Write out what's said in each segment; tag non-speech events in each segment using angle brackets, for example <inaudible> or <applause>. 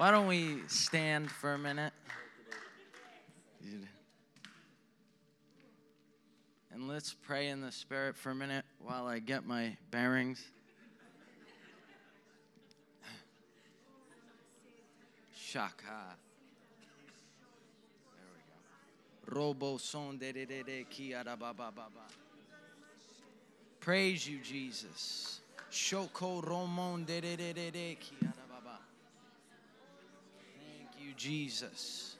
Why don't we stand for a minute? And let's pray in the Spirit for a minute while I get my bearings. Shaka. There we go. Robo son de de de de ki ara ba ba ba ba. Praise you, Jesus. Shoko romon de de de de de ki ara ba ba. Thank you, Jesus.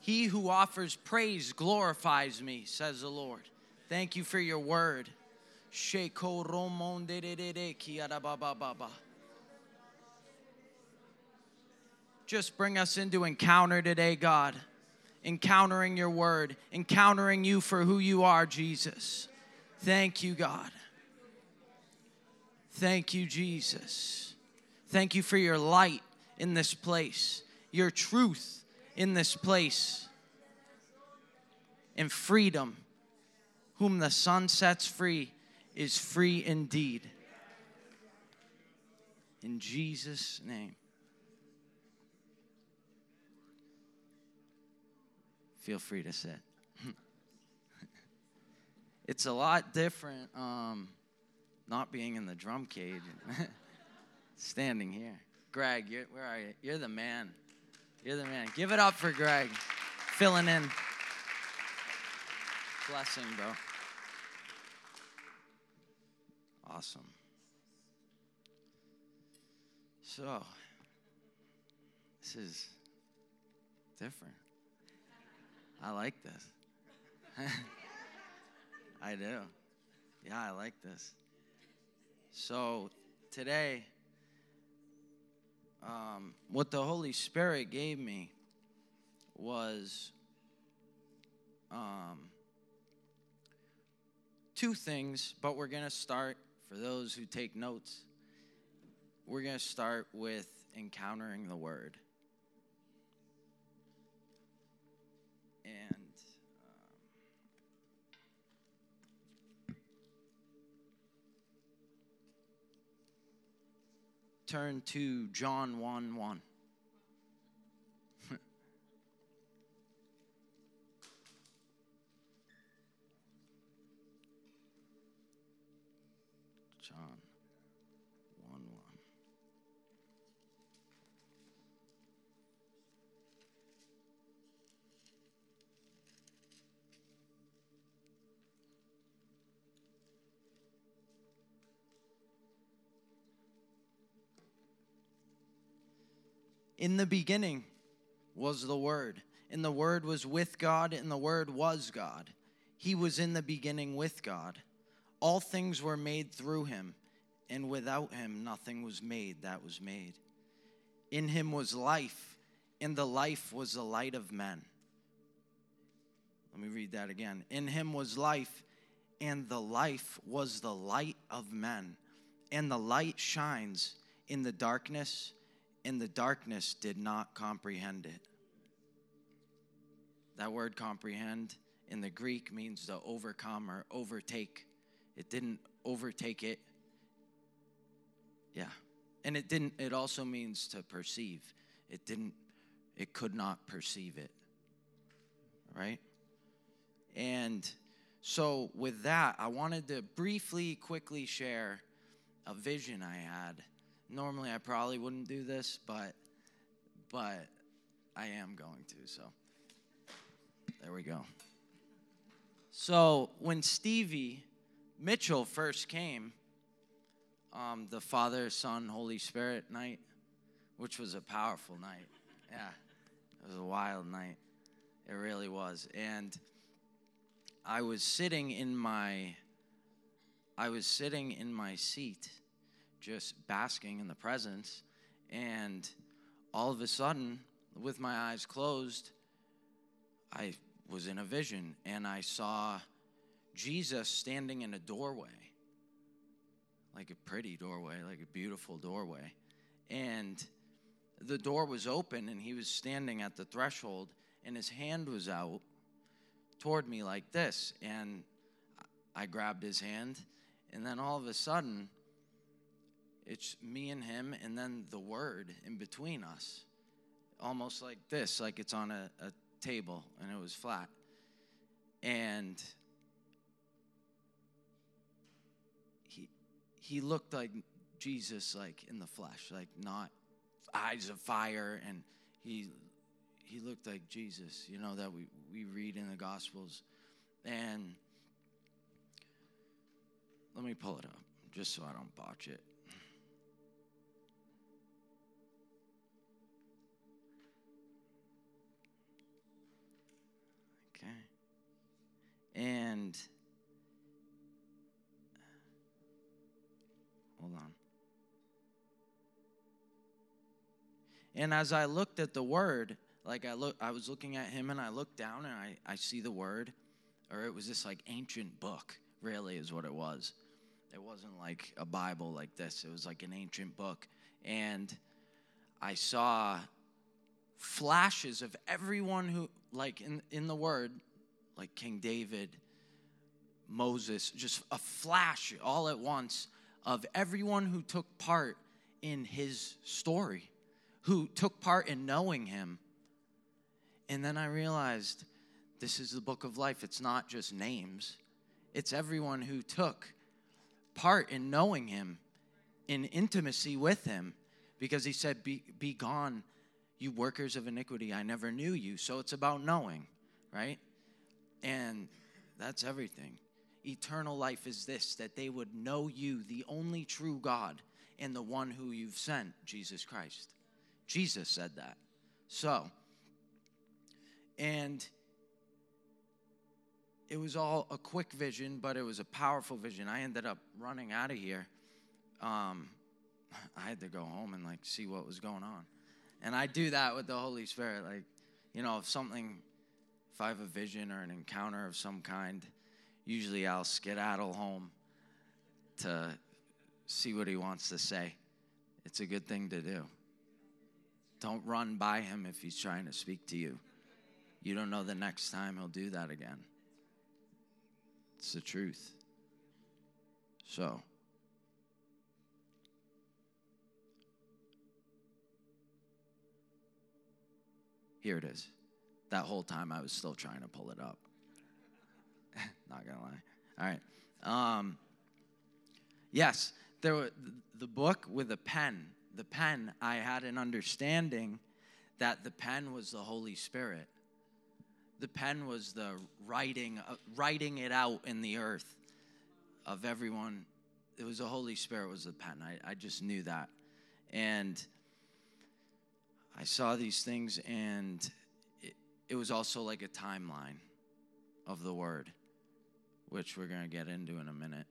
He who offers praise glorifies me, says the Lord. Thank you for your word. Sheko romon de de de de ki ara ba ba ba ba. Just bring us into encounter today, God. Encountering your word, encountering you for who you are, Jesus. Thank you, God. Thank you, Jesus. Thank you for your light in this place, your truth in this place, and freedom. Whom the Son sets free is free indeed. In Jesus' name. Feel free to sit. <laughs> it's a lot different um, not being in the drum cage, <laughs> standing here. Greg, you're, where are you? You're the man. You're the man. Give it up for Greg, filling in. Blessing, bro. Awesome. So, this is different. I like this. <laughs> I do. Yeah, I like this. So, today, um, what the Holy Spirit gave me was um, two things, but we're going to start, for those who take notes, we're going to start with encountering the Word. And um, turn to John 1 1. In the beginning was the Word, and the Word was with God, and the Word was God. He was in the beginning with God. All things were made through him, and without him nothing was made that was made. In him was life, and the life was the light of men. Let me read that again. In him was life, and the life was the light of men. And the light shines in the darkness, and the darkness did not comprehend it. That word comprehend in the Greek means to overcome or overtake. It didn't overtake it. Yeah. And it didn't it also means to perceive. It didn't it could not perceive it. Right? And so with that, I wanted to briefly quickly share a vision I had. Normally I probably wouldn't do this, but but I am going to. So there we go. So when Stevie Mitchell first came, um, the Father, Son, Holy Spirit night, which was a powerful night. Yeah, it was a wild night. It really was. And I was sitting in my I was sitting in my seat just basking in the presence and all of a sudden with my eyes closed I was in a vision and I saw Jesus standing in a doorway. like a pretty doorway, like a beautiful doorway. And the door was open, and he was standing at the threshold, and his hand was out toward me like this. And I grabbed his hand, and then all of a sudden, it's me and him, and then the word in between us, almost like this, like it's on a, a table, and it was flat. And he he looked like Jesus, like in the flesh, like not eyes of fire, and he he looked like Jesus, you know, that we, we read in the Gospels. And let me pull it up just so I don't botch it. And hold on. And as I looked at the word, like I look I was looking at him and I looked down and I, I see the word, or it was this like ancient book, really is what it was. It wasn't like a Bible like this. It was like an ancient book. And I saw flashes of everyone who like in, in the word, like King David, Moses, just a flash all at once of everyone who took part in his story, who took part in knowing him. And then I realized this is the book of life. It's not just names, it's everyone who took part in knowing him, in intimacy with him, because he said, Be, be gone, you workers of iniquity. I never knew you. So it's about knowing, right? And that's everything. Eternal life is this that they would know you, the only true God, and the one who you've sent, Jesus Christ. Jesus said that. So, and it was all a quick vision, but it was a powerful vision. I ended up running out of here. Um, <laughs> I had to go home and like see what was going on. And I do that with the Holy Spirit. Like, you know, if something, if I have a vision or an encounter of some kind, usually I'll skedaddle home to see what he wants to say. It's a good thing to do. Don't run by him if he's trying to speak to you. You don't know the next time he'll do that again. It's the truth. So, here it is. That whole time I was still trying to pull it up. <laughs> Not gonna lie. All right. Um, yes, there were the book with a pen. The pen, I had an understanding that the pen was the Holy Spirit the pen was the writing, uh, writing it out in the earth of everyone. It was the Holy Spirit was the pen. I, I just knew that. And I saw these things, and it, was also like a timeline of the word, which we're going to get into in a minute.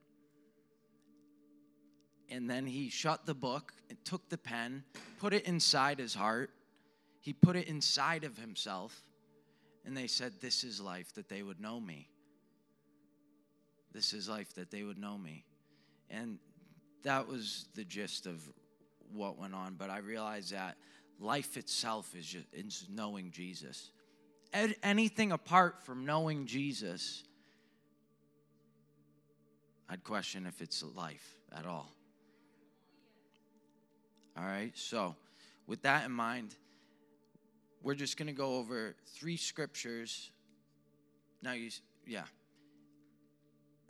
And then he shut the book took the pen, put it inside his heart. He put it inside of himself and they said, This is life, that they would know me. This is life, that they would know me. And that was the gist of what went on. But I realized that life itself is just is knowing Jesus. Anything apart from knowing Jesus, I'd question if it's life at all. All right, so with that in mind, we're just going to go over three scriptures. Now, you, yeah,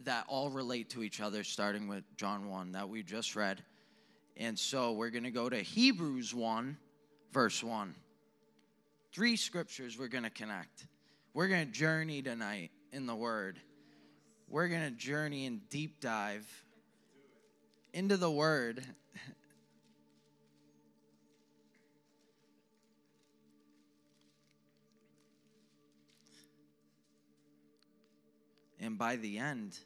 that all relate to each other, starting with John 1 that we just read. And so we're going to go to Hebrews 1, verse 1. Three scriptures we're going to connect. We're going to journey tonight in the Word. We're going to journey and deep dive into the Word And by the end,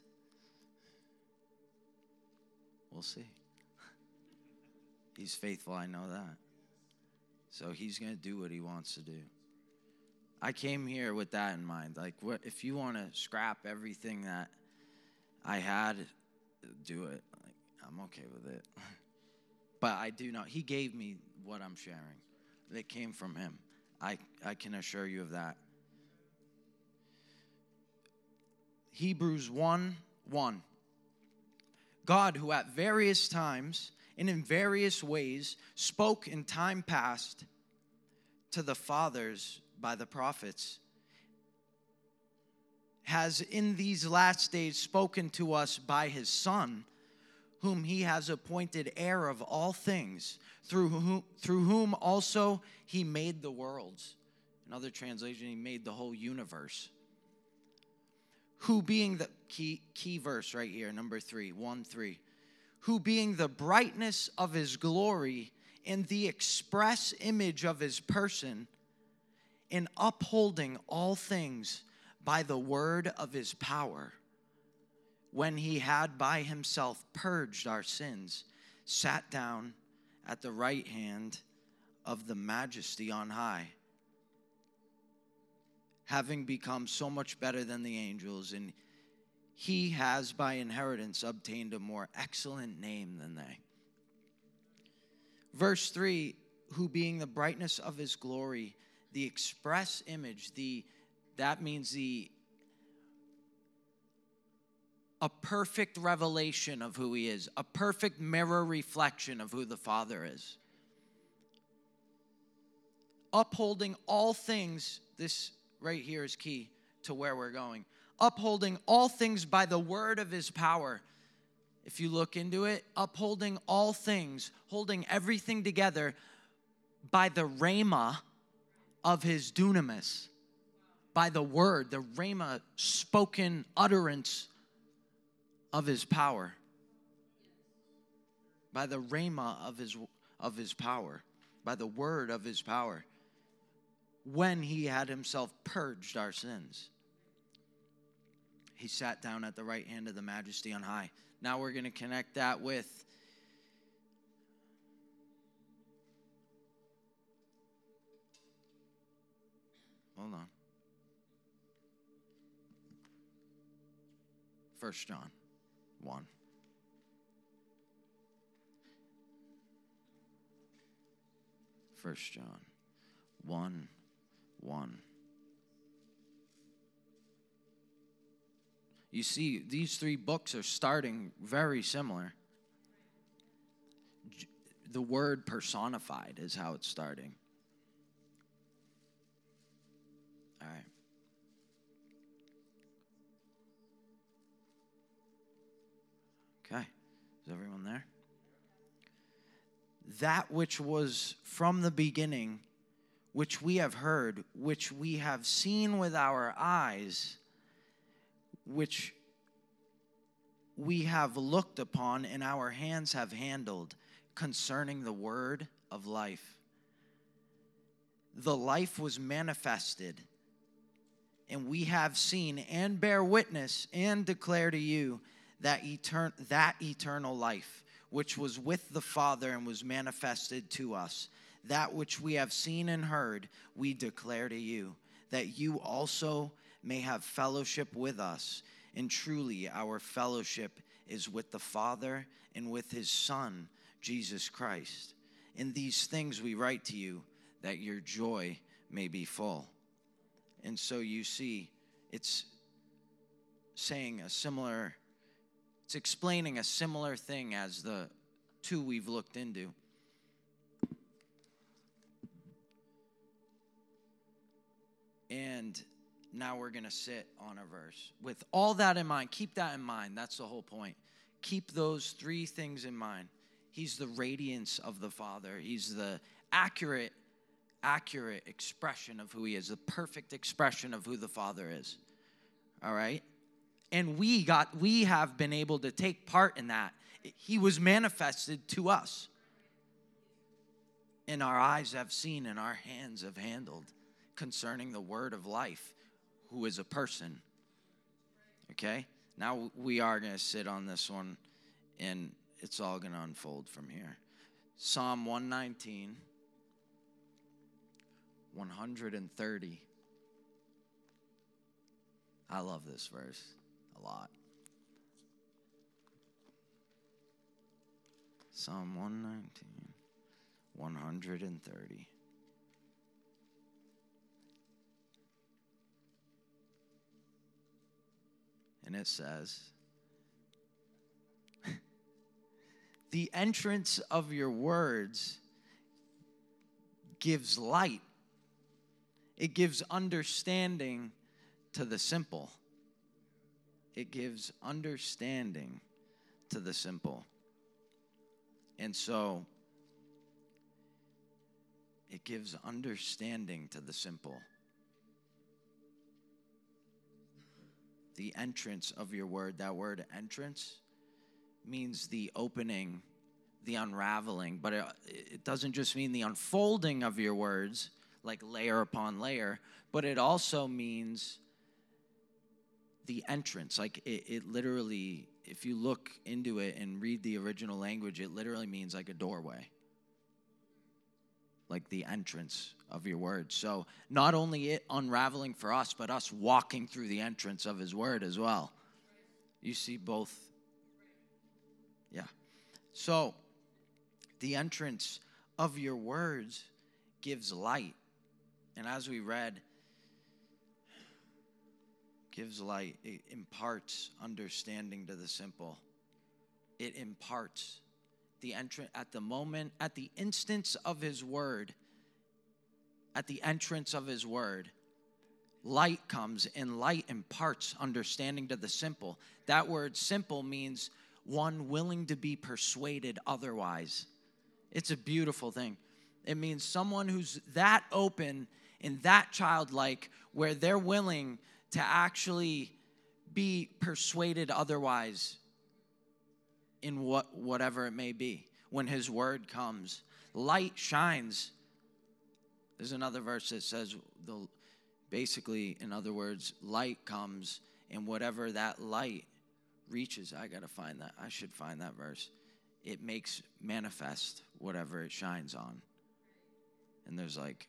we'll see. He's faithful, I know that. So he's going to do what he wants to do. I came here with that in mind. Like, what, if you want to scrap everything that I had, do it. Like, I'm okay with it. <laughs> But I do know He gave me what I'm sharing. It came from Him. I, I can assure you of that. Hebrews 1 1. God, who at various times and in various ways spoke in time past to the fathers by the prophets, has in these last days spoken to us by his Son, whom he has appointed heir of all things, through whom, through whom also he made the worlds. Another translation, he made the whole universe. Who being the key, key verse right here, number three, one, three. Who being the brightness of his glory and the express image of his person, in upholding all things by the word of his power when he had by himself purged our sins, sat down at the right hand of the majesty on high, having become so much better than the angels, and he has by inheritance obtained a more excellent name than they. Verse 3 Who being the brightness of his glory, the express image, the that means the a perfect revelation of who he is, a perfect mirror reflection of who the Father is. Upholding all things, this right here is key to where we're going. Upholding all things by the word of his power. If you look into it, upholding all things, holding everything together by the rhema of his dunamis, by the word, the rhema spoken utterance of his power, by the rhema of his, of his power, by the word of his power, when he had himself purged our sins. He sat down at the right hand of the majesty on high. Now we're going to connect that with Hold on. First John. 1. First John 1 1. You see, these three books are starting very similar. The word personified is how it's starting. All right. Okay. Is everyone there? That which was from the beginning, which we have heard, which we have seen with our eyes, which we have looked upon and our hands have handled concerning the word of life. The life was manifested, and we have seen and bear witness and declare to you that, etern- that eternal life, which was with the Father and was manifested to us. That which we have seen and heard, we declare to you, that you also may have fellowship with us. And truly, our fellowship is with the Father and with his Son, Jesus Christ. In these things we write to you, that your joy may be full. And so you see, it's saying a similar it's explaining a similar thing as the two we've looked into. Now we're going to sit on a verse. With all that in mind, keep that in mind. That's the whole point. Keep those three things in mind. He's the radiance of the Father. He's the accurate accurate expression of who he is, the perfect expression of who the Father is. All right? and we got we have been able to take part in that he was manifested to us and our eyes have seen and our hands have handled concerning the word of life who is a person okay now we are going to sit on this one and it's all going to unfold from here psalm 119 130 i love this verse a lot. Psalm 119, 130. And it says, <laughs> The entrance of your words gives light, it gives understanding to the simple. It gives understanding to the simple. And so it gives understanding to the simple. The entrance of your word, that word entrance means the opening, the unraveling, but it, it doesn't just mean the unfolding of your words, like layer upon layer, but it also means the entrance. Like it, it literally, if you look into it and read the original language, it literally means like a doorway. Like the entrance of your word. So not only it unraveling for us, but us walking through the entrance of his word as well. You see both. Yeah. So the entrance of your words gives light. And as we read, gives light, it imparts understanding to the simple. It imparts the entrance at the moment, at the instance of his word, at the entrance of his word, light comes and light imparts understanding to the simple. That word simple means one willing to be persuaded otherwise. It's a beautiful thing. It means someone who's that open and that childlike where they're willing to actually be persuaded otherwise in what whatever it may be. When his word comes light shines. There's another verse that says the basically in other words light comes and whatever that light reaches i got to find that i should find that verse. It makes manifest whatever it shines on. And there's like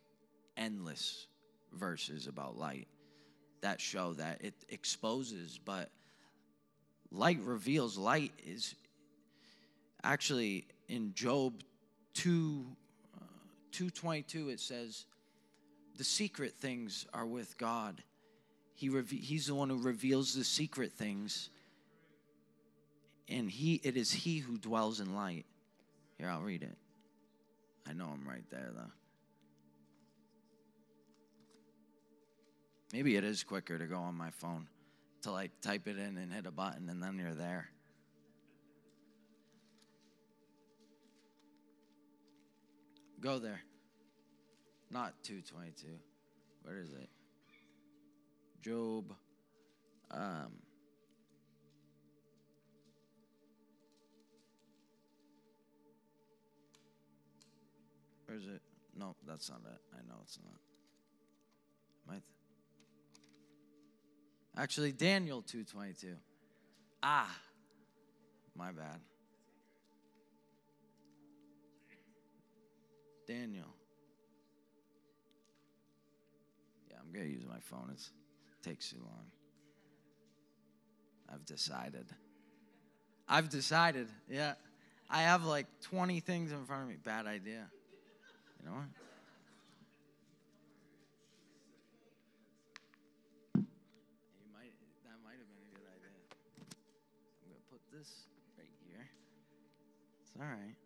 endless verses about light that show that it exposes, but light reveals. Light is actually in Job 2 uh, 222 it says the secret things are with God. He reve- he's the one who reveals the secret things. And he it is he who dwells in light. Here I'll read it. I know I'm right there though. Maybe it is quicker to go on my phone to like type it in and hit a button and then you're there. Go there. Not 222. Where is it? Job. Um, where is it? No, that's not it. I know it's not. Th- Actually, Daniel 2:22. Ah, my bad. Daniel. Yeah, I'm gonna use my phone. It's, it takes too long. I've decided. I've decided. Yeah, I have like 20 things in front of me. Bad idea. You know what? That might have been a good idea. I'm going to put this right here. It's all right.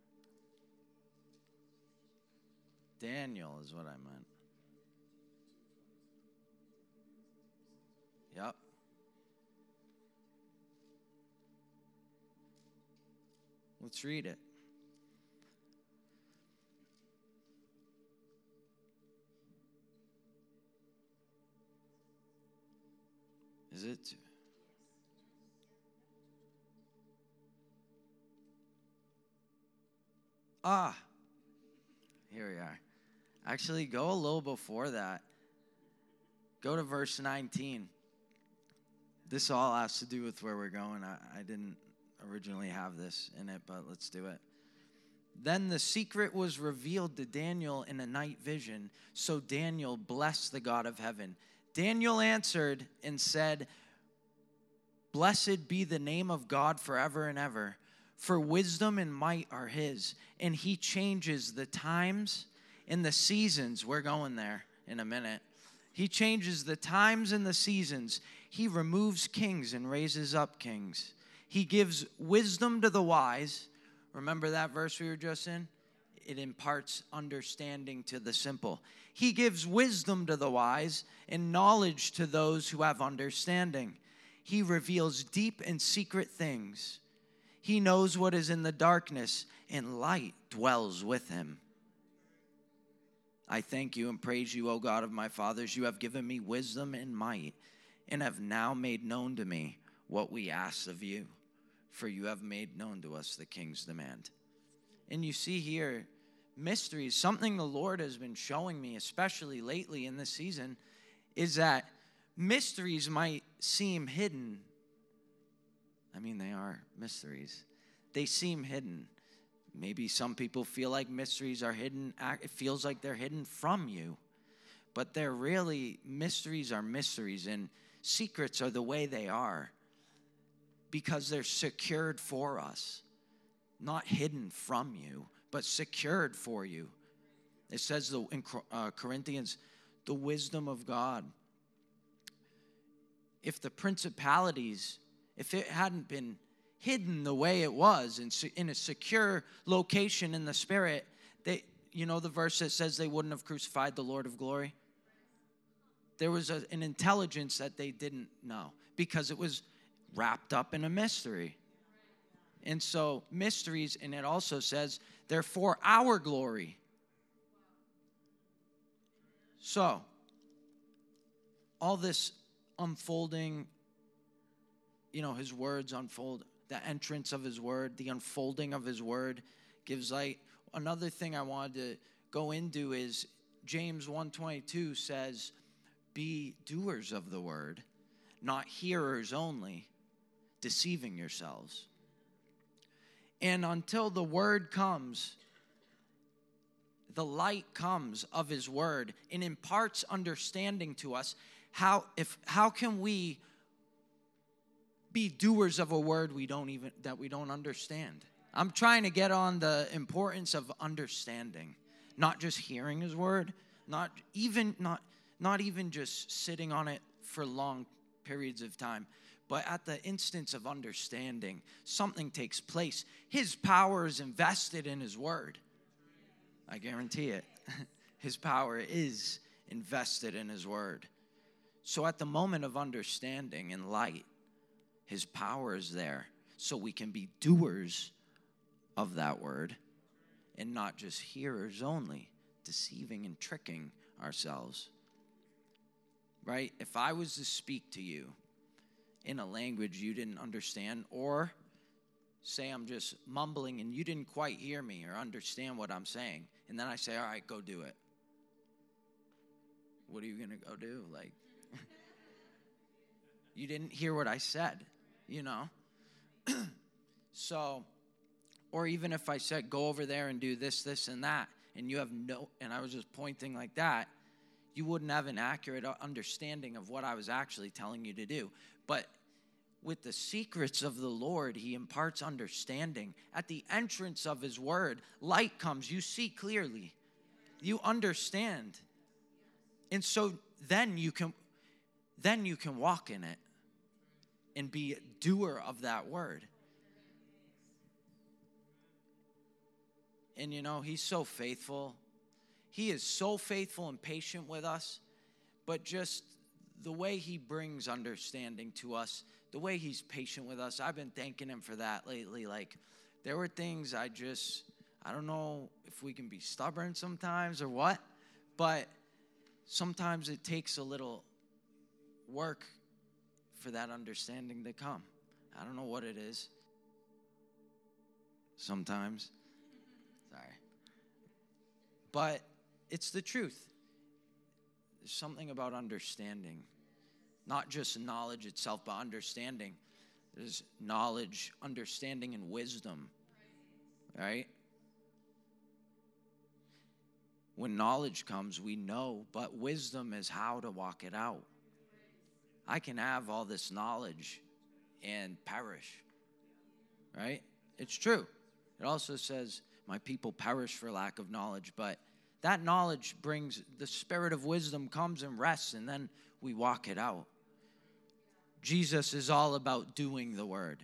Daniel is what I meant. Yep. Let's read it. Is it? Ah, here we are. Actually, go a little before that. Go to verse 19. This all has to do with where we're going. I, I didn't originally have this in it, but let's do it. Then the secret was revealed to Daniel in a night vision. So Daniel blessed the God of heaven. Daniel answered and said, Blessed be the name of God forever and ever, For wisdom and might are his, and he changes the times and the seasons. We're going there in a minute. He changes the times and the seasons. He removes kings and raises up kings. He gives wisdom to the wise. Remember that verse we were just in? It imparts understanding to the simple. He gives wisdom to the wise and knowledge to those who have understanding. He reveals deep and secret things. He knows what is in the darkness, and light dwells with him. I thank you and praise you, O God of my fathers. You have given me wisdom and might, and have now made known to me what we ask of you, for you have made known to us the king's demand. And you see here, mysteries, something the Lord has been showing me, especially lately in this season, is that mysteries might seem hidden. I mean, they are mysteries. They seem hidden. Maybe some people feel like mysteries are hidden, it feels like they're hidden from you. But they're really, mysteries are mysteries, and secrets are the way they are because they're secured for us, not hidden from you, but secured for you. It says in uh, Corinthians, the wisdom of God. If the principalities, if it hadn't been hidden the way it was in, in a secure location in the spirit they you know the verse that says they wouldn't have crucified the lord of glory? There was a, an intelligence that they didn't know because it was wrapped up in a mystery. And so mysteries and it also says they're for our glory. So all this unfolding you know his words unfold the entrance of his word, the unfolding of his word gives light. Another thing I wanted to go into is James 122 says, "Be doers of the word, not hearers only, deceiving yourselves." And until the word comes, the light comes of his word and imparts understanding to us how if how can we be doers of a word we don't even that we don't understand. I'm trying to get on the importance of understanding, not just hearing his word, not even not not even just sitting on it for long periods of time, but at the instance of understanding, something takes place. His power is invested in his word. I guarantee it. <laughs> His power is invested in his word. So at the moment of understanding and light, his power is there so we can be doers of that word and not just hearers only, deceiving and tricking ourselves. Right? If I was to speak to you in a language you didn't understand, or say I'm just mumbling and you didn't quite hear me or understand what I'm saying, and then I say, All right, go do it. What are you going to go do? Like, <laughs> you didn't hear what I said you know? <clears throat> so, or even if I said, go over there and do this, this, and that, and you have no, and I was just pointing like that, you wouldn't have an accurate uh, understanding of what I was actually telling you to do. But with the secrets of the Lord, He imparts understanding. At the entrance of His word, light comes. You see clearly, you understand. And so then you can then you can walk in it and be a doer of that word. And you know, he's so faithful. He is so faithful and patient with us, but just the way he brings understanding to us, the way he's patient with us, I've been thanking him for that lately. Like, there were things I just, I don't know if we can be stubborn sometimes or what, but sometimes it takes a little work for that understanding to come. I don't know what it is. Sometimes. Sorry. But it's the truth. There's something about understanding, not just knowledge itself, but understanding. There's knowledge, understanding, and wisdom, right? When knowledge comes, we know, but wisdom is how to walk it out. I can have all this knowledge and perish, right? It's true. It also says, My people perish for lack of knowledge. But that knowledge brings the spirit of wisdom comes and rests, and then we walk it out. Jesus is all about doing the word,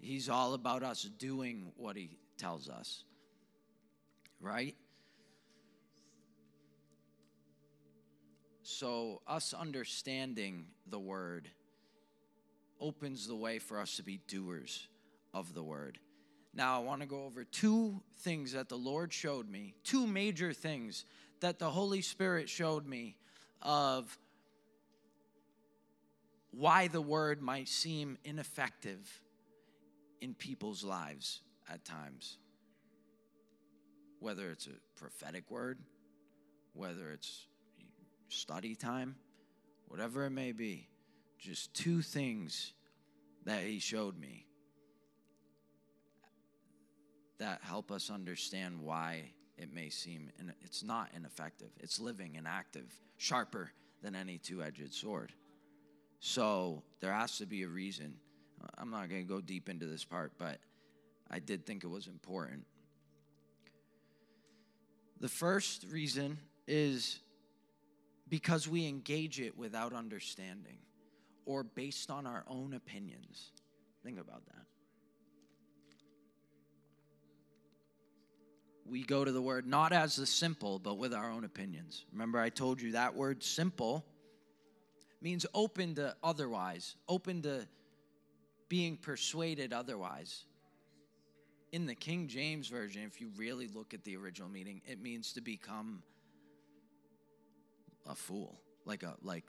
He's all about us doing what He tells us. Right? So, us understanding the word opens the way for us to be doers of the word. Now, I want to go over two things that the Lord showed me, two major things that the Holy Spirit showed me of why the word might seem ineffective in people's lives at times. Whether it's a prophetic word, whether it's study time, whatever it may be, just two things that he showed me that help us understand why it may seem and it's not ineffective. It's living and active, sharper than any two-edged sword. So there has to be a reason. I'm not going to go deep into this part, but I did think it was important. The first reason is because we engage it without understanding or based on our own opinions. Think about that. We go to the word not as the simple, but with our own opinions. Remember, I told you that word simple means open to otherwise, open to being persuaded otherwise. In the King James Version, if you really look at the original meaning, it means to become a fool. Like a like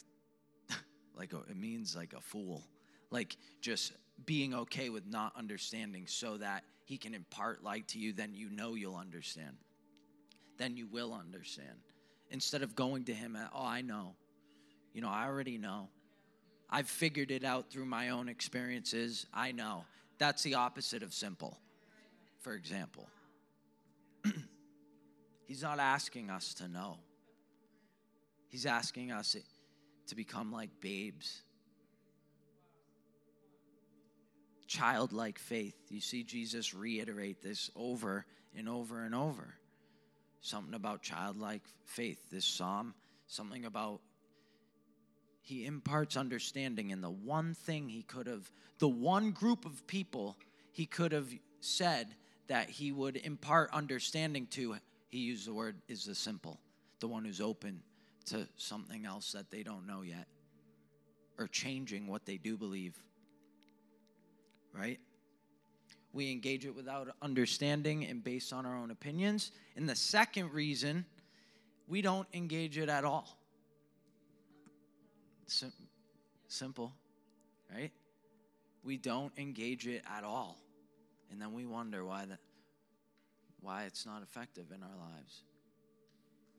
<laughs> like a, it means like a fool. Like just being okay with not understanding so that he can impart light to you, then you know you'll understand. Then you will understand. Instead of going to him, at, oh, I know. You know, I already know. I've figured it out through my own experiences. I know. That's the opposite of simple, for example. <clears throat> He's not asking us to know, He's asking us to become like babes. Childlike faith. You see Jesus reiterate this over and over and over. Something about childlike faith. This psalm, something about he imparts understanding in the one thing he could have, the one group of people he could have said that he would impart understanding to. He used the word is the simple, the one who's open to something else that they don't know yet or changing what they do believe. Right? We engage it without understanding and based on our own opinions. And the second reason, we don't engage it at all. Sim- simple, right? We don't engage it at all. And then we wonder why that why it's not effective in our lives.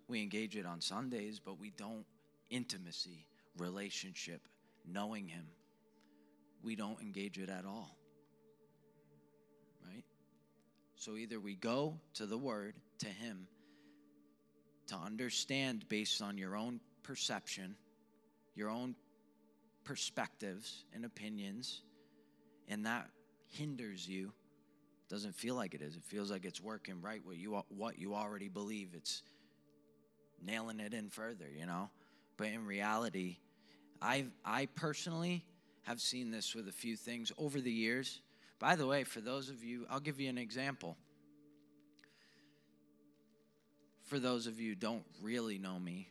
We engage it on Sundays, but we don't intimacy, relationship, knowing him. We don't engage it at all. Right? So either we go to the word, to him, to understand based on your own perception your own perspectives and opinions, and that hinders you. Doesn't feel like it is. It feels like it's working right what you what you already believe. It's nailing it in further, you know. But in reality, I I personally have seen this with a few things over the years. By the way, for those of you, I'll give you an example. For those of you don't really know me,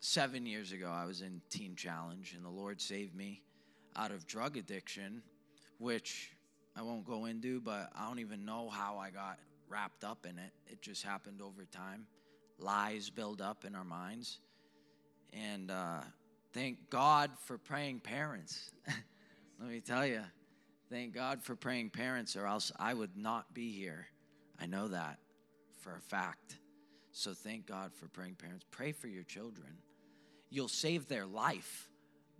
seven years ago, I was in Teen Challenge, and the Lord saved me out of drug addiction, which I won't go into, but I don't even know how I got wrapped up in it. It just happened over time. Lies build up in our minds. And uh, thank God for praying parents. <laughs> Let me tell you, thank God for praying parents, or else I would not be here. I know that for a fact. So thank God for praying parents. Pray for your children you'll save their life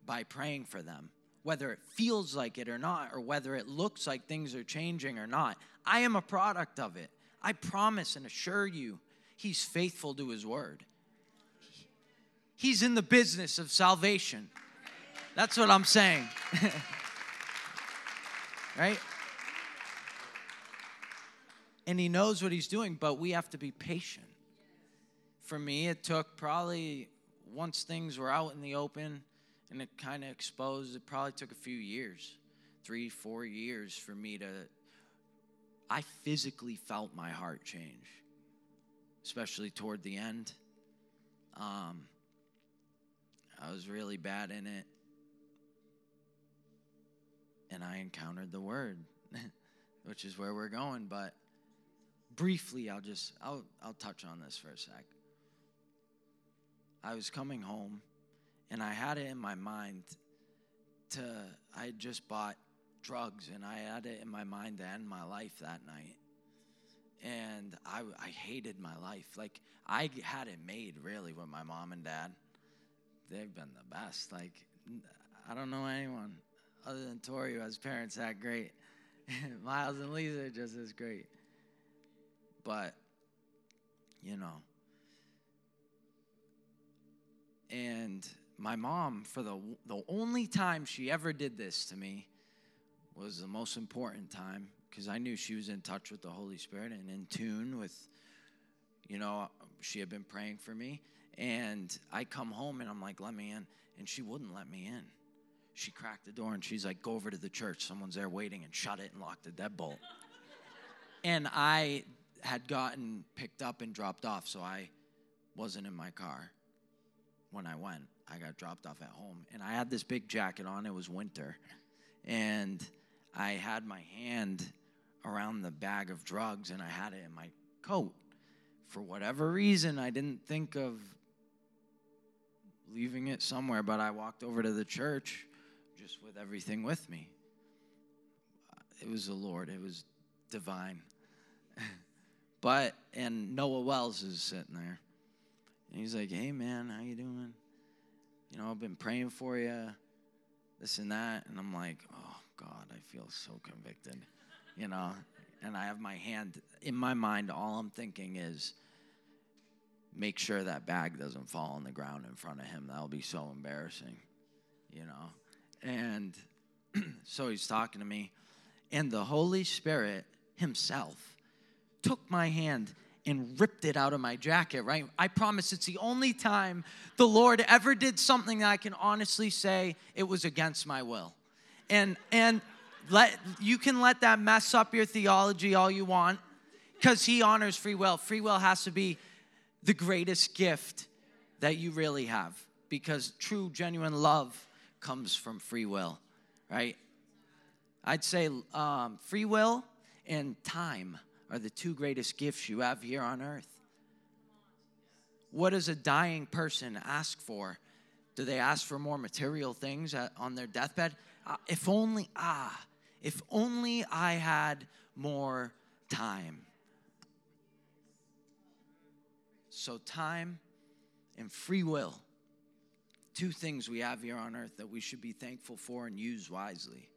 by praying for them, whether it feels like it or not, or whether it looks like things are changing or not. I am a product of it. I promise and assure you, He's faithful to His word. He's in the business of salvation. That's what I'm saying. <laughs> right? and he knows what he's doing, but we have to be patient. For me, it took probably once things were out in the open and it kind of exposed, it probably took a few years, three, four years for me to. I physically felt my heart change, especially toward the end. Um, I was really bad in it. And I encountered the word, <laughs> which is where we're going. But briefly, I'll just I'll I'll touch on this for a sec. I was coming home and I had it in my mind to I had just bought drugs and I had it in my mind to end my life that night. And I I hated my life. Like I had it made really with my mom and dad. They've been the best. Like I don't know anyone other than Tori who has parents that great. <laughs> Miles and Lisa are just as great. But you know, and my mom, for the, the only time she ever did this to me, was the most important time because I knew she was in touch with the Holy Spirit and in tune with, you know, she had been praying for me. And I come home and I'm like, let me in. And she wouldn't let me in. She cracked the door and she's like, go over to the church. Someone's there waiting and shut it and lock the deadbolt. <laughs> and I had gotten picked up and dropped off, so I wasn't in my car when I went. I got dropped off at home. And I had this big jacket on, it was winter. And I had my hand around the bag of drugs and I had it in my coat. For whatever reason, I didn't think of leaving it somewhere, but I walked over to the church just with everything with me. Uh, it was the Lord, it was divine. <laughs> but, and Noah Wells is sitting there. And he's like, hey, man, how you doing? You know, I've been praying for you, this and that. And I'm like, oh, God, I feel so convicted, you know? And I have my hand in my mind, all I'm thinking is, make sure that bag doesn't fall on the ground in front of him. That'll be so embarrassing, you know? And <clears throat> so he's talking to me, and the Holy Spirit Himself took my hand and ripped it out of my jacket, right? I promise it's the only time the Lord ever did something that I can honestly say it was against my will. And and let you can let that mess up your theology all you want cuz he honors free will. Free will has to be the greatest gift that you really have because true genuine love comes from free will, right? I'd say um, free will and time are the two greatest gifts you have here on earth. What does a dying person ask for? Do they ask for more material things on their deathbed? If only, ah, if only I had more time. So, time and free will, two things we have here on earth that we should be thankful for and use wisely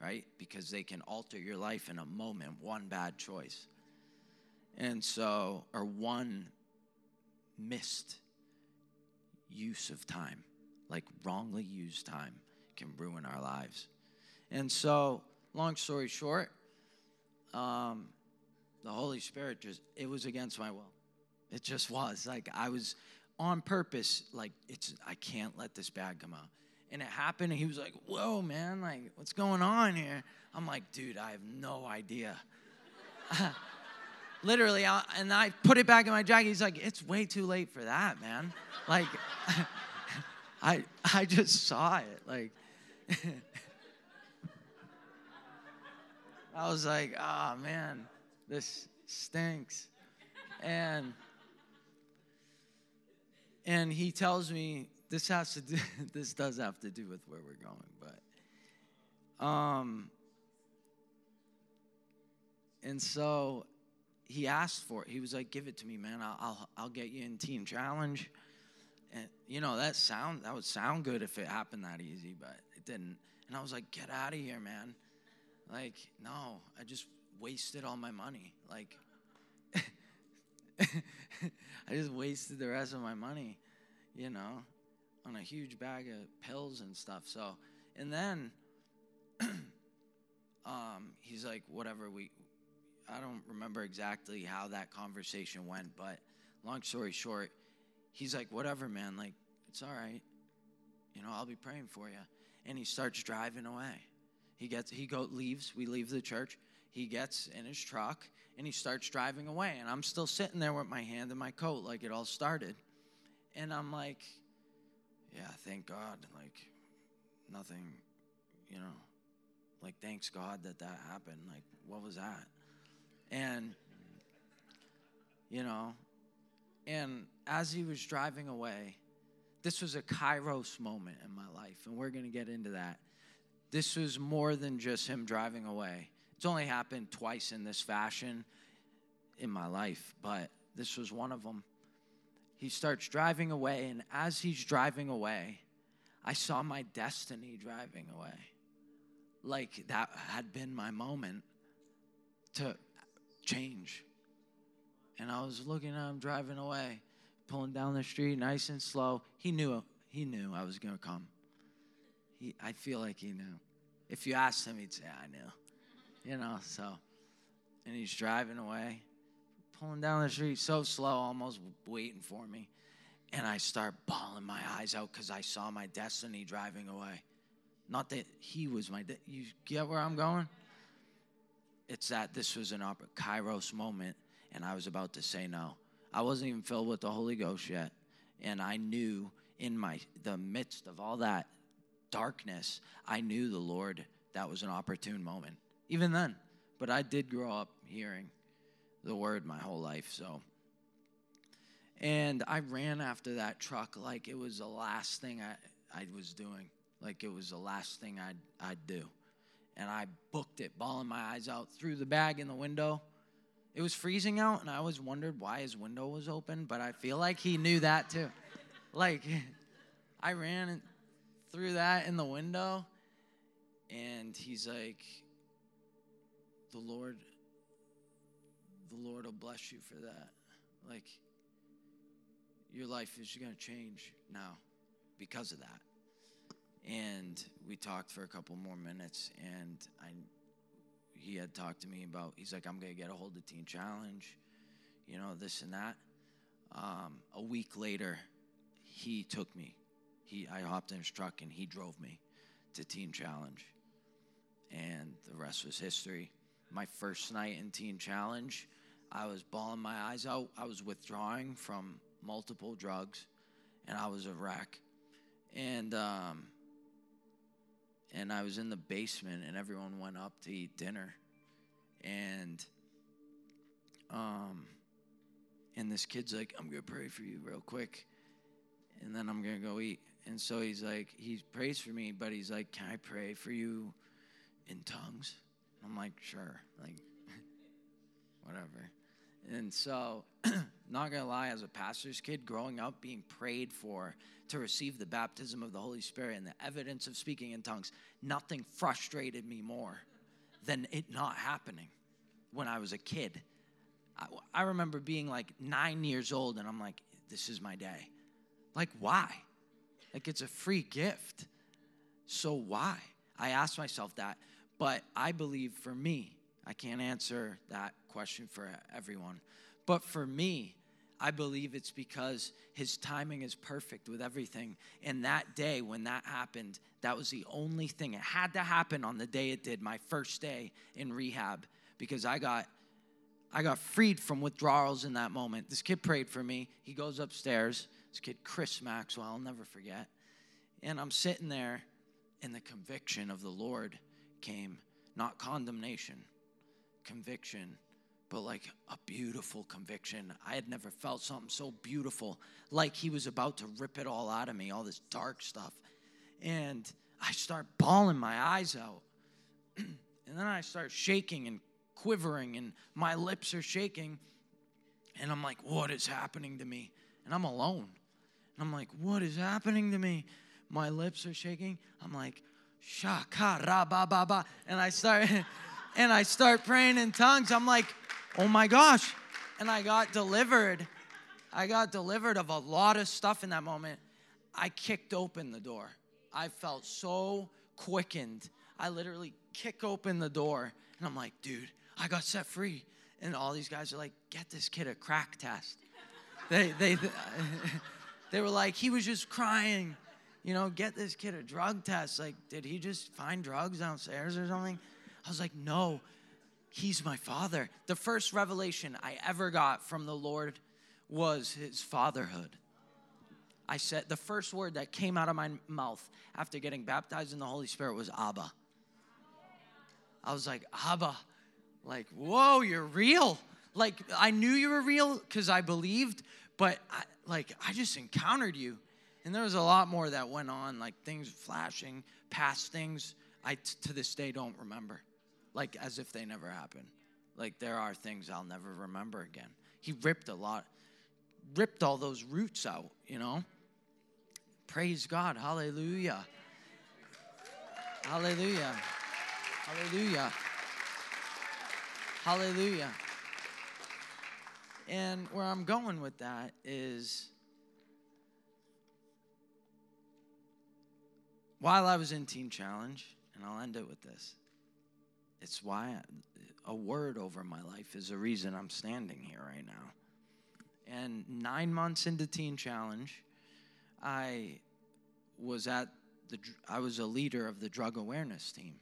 right? Because they can alter your life in a moment, one bad choice. And so, or one missed use of time, like wrongly used time, can ruin our lives. And so, long story short, um, the Holy Spirit just, it was against my will. It just was. Like, I was on purpose, like, it's, I can't let this bag come out and it happened and he was like whoa man like what's going on here i'm like dude i have no idea <laughs> literally I, and i put it back in my jacket he's like it's way too late for that man like <laughs> i i just saw it like i was like oh man this stinks. And and he tells me this has to do <laughs> this does have to do with where we're going but um and so he asked for it. He was like give it to me man. I'll i'll, I'll get you in Teen Challenge. And you know that sound that would sound good if it happened that easy but didn't and i was like get out of here man like no i just wasted all my money like <laughs> i just wasted the rest of my money you know on a huge bag of pills and stuff. So, and then <clears throat> um, he's like, whatever, we, I don't remember exactly how that conversation went, but long story short, he's like, whatever, man, like, it's all right. You know, I'll be praying for you. And he starts driving away. He gets, he go, leaves, we leave the church. He gets in his truck and he starts driving away. And I'm still sitting there with my hand in my coat like it all started. And I'm like, yeah, thank God. Like, nothing, you know, like, thanks God that that happened. Like, what was that? And, you know, and as he was driving away, this was a kairos moment in my life, and we're going to get into that. This was more than just him driving away. It's only happened twice in this fashion in my life, but this was one of them. He starts driving away, and as he's driving away, I saw my destiny driving away. Like that had been my moment to change. And I was looking at him driving away, pulling down the street nice and slow. He knew he knew I was gonna come. He I feel like he knew. If you asked him, he'd say, I knew. You know, so and he's driving away, pulling down the street so slow, almost waiting for me. And I start bawling my eyes out because I saw my destiny driving away. Not that he was my, de- you get where I'm going? It's that this was an op- kairos moment and I was about to say no. I wasn't even filled with the Holy Ghost yet. And I knew in my the midst of all that darkness, I knew the Lord that was an opportune moment. Even then. But I did grow up hearing the word my whole life, so and I ran after that truck like it was the last thing I, I was doing. Like it was the last thing I'd, I'd do. And I booked it, bawling my eyes out, threw the bag in the window. It was freezing out, and I always wondered why his window was open, but I feel like he knew that too. Like, <laughs> I ran through that in the window, and he's like, The Lord, the Lord will bless you for that. Like, your life is going to change now because of that. And we talked for a couple more minutes, and I, he had talked to me about. He's like, "I'm to get a hold of Teen Challenge, you know, this and that." Um, a week later, he took me. He, I hopped in his truck, and he drove me to Teen Challenge, and the rest was history. My first night in Teen Challenge, I was bawling my eyes out. I was withdrawing from multiple drugs, and I was a wreck. And um, and I was in the basement, and everyone went up to eat dinner, and um, and this kid's like, "I'm gonna pray for you real quick, and then I'm gonna go eat." And so he's like, he prays for me, but he's like, "Can I pray for you in tongues?" I'm like, "Sure," like <laughs> whatever. And so, <clears throat> not gonna lie, as a pastor's kid growing up, being prayed for to receive the baptism of the Holy Spirit and the evidence of speaking in tongues, nothing frustrated me more than it not happening when I was a kid. I, I remember being like nine years old, and I'm like, this is my day. Like, why? Like, it's a free gift. So, why? I asked myself that. But I believe for me, I can't answer that question for everyone. But for me, I believe it's because his timing is perfect with everything. And that day when that happened, that was the only thing. It had to happen on the day it did, my first day in rehab, because I got I got freed from withdrawals in that moment. This kid prayed for me. He goes upstairs. This kid, Chris Maxwell, I'll never forget. And I'm sitting there, and the conviction of the Lord came, not condemnation, conviction but like a beautiful conviction. I had never felt something so beautiful, like he was about to rip it all out of me, all this dark stuff. And I start bawling my eyes out. <clears throat> and then I start shaking and quivering, and my lips are shaking. And I'm like, what is happening to me? And I'm alone. And I'm like, what is happening to me? My lips are shaking. I'm like, shaka ba ba ba. And I start <laughs> and I start praying in tongues. I'm like, oh my gosh. And I got delivered. I got delivered of a lot of stuff in that moment. I kicked open the door. I felt so quickened. I literally kick open the door and I'm like, dude, I got set free. And all these guys are like, get this kid a crack test. they, they, <laughs> they were like, he was just crying. You know, get this kid a drug test. Like, did he just find drugs downstairs or something? I was like, no, he's my father. The first revelation I ever got from the Lord was his fatherhood. I said, the first word that came out of my mouth after getting baptized in the Holy Spirit was Abba. I was like, Abba, like, whoa, you're real. Like, I knew you were real because I believed, but I, like, I just encountered you. And there was a lot more that went on, like things flashing, past things I t- to this day don't remember, like as if they never happened. Like, there are things I'll never remember again. He ripped a lot, ripped all those roots out, you know? Praise God. Hallelujah. Hallelujah. Hallelujah. Hallelujah. And where I'm going with that is while I was in Teen Challenge, and I'll end it with this. It's why a word over my life is the reason I'm standing here right now. And nine months into Teen Challenge, I was at the I was a leader of the drug awareness team.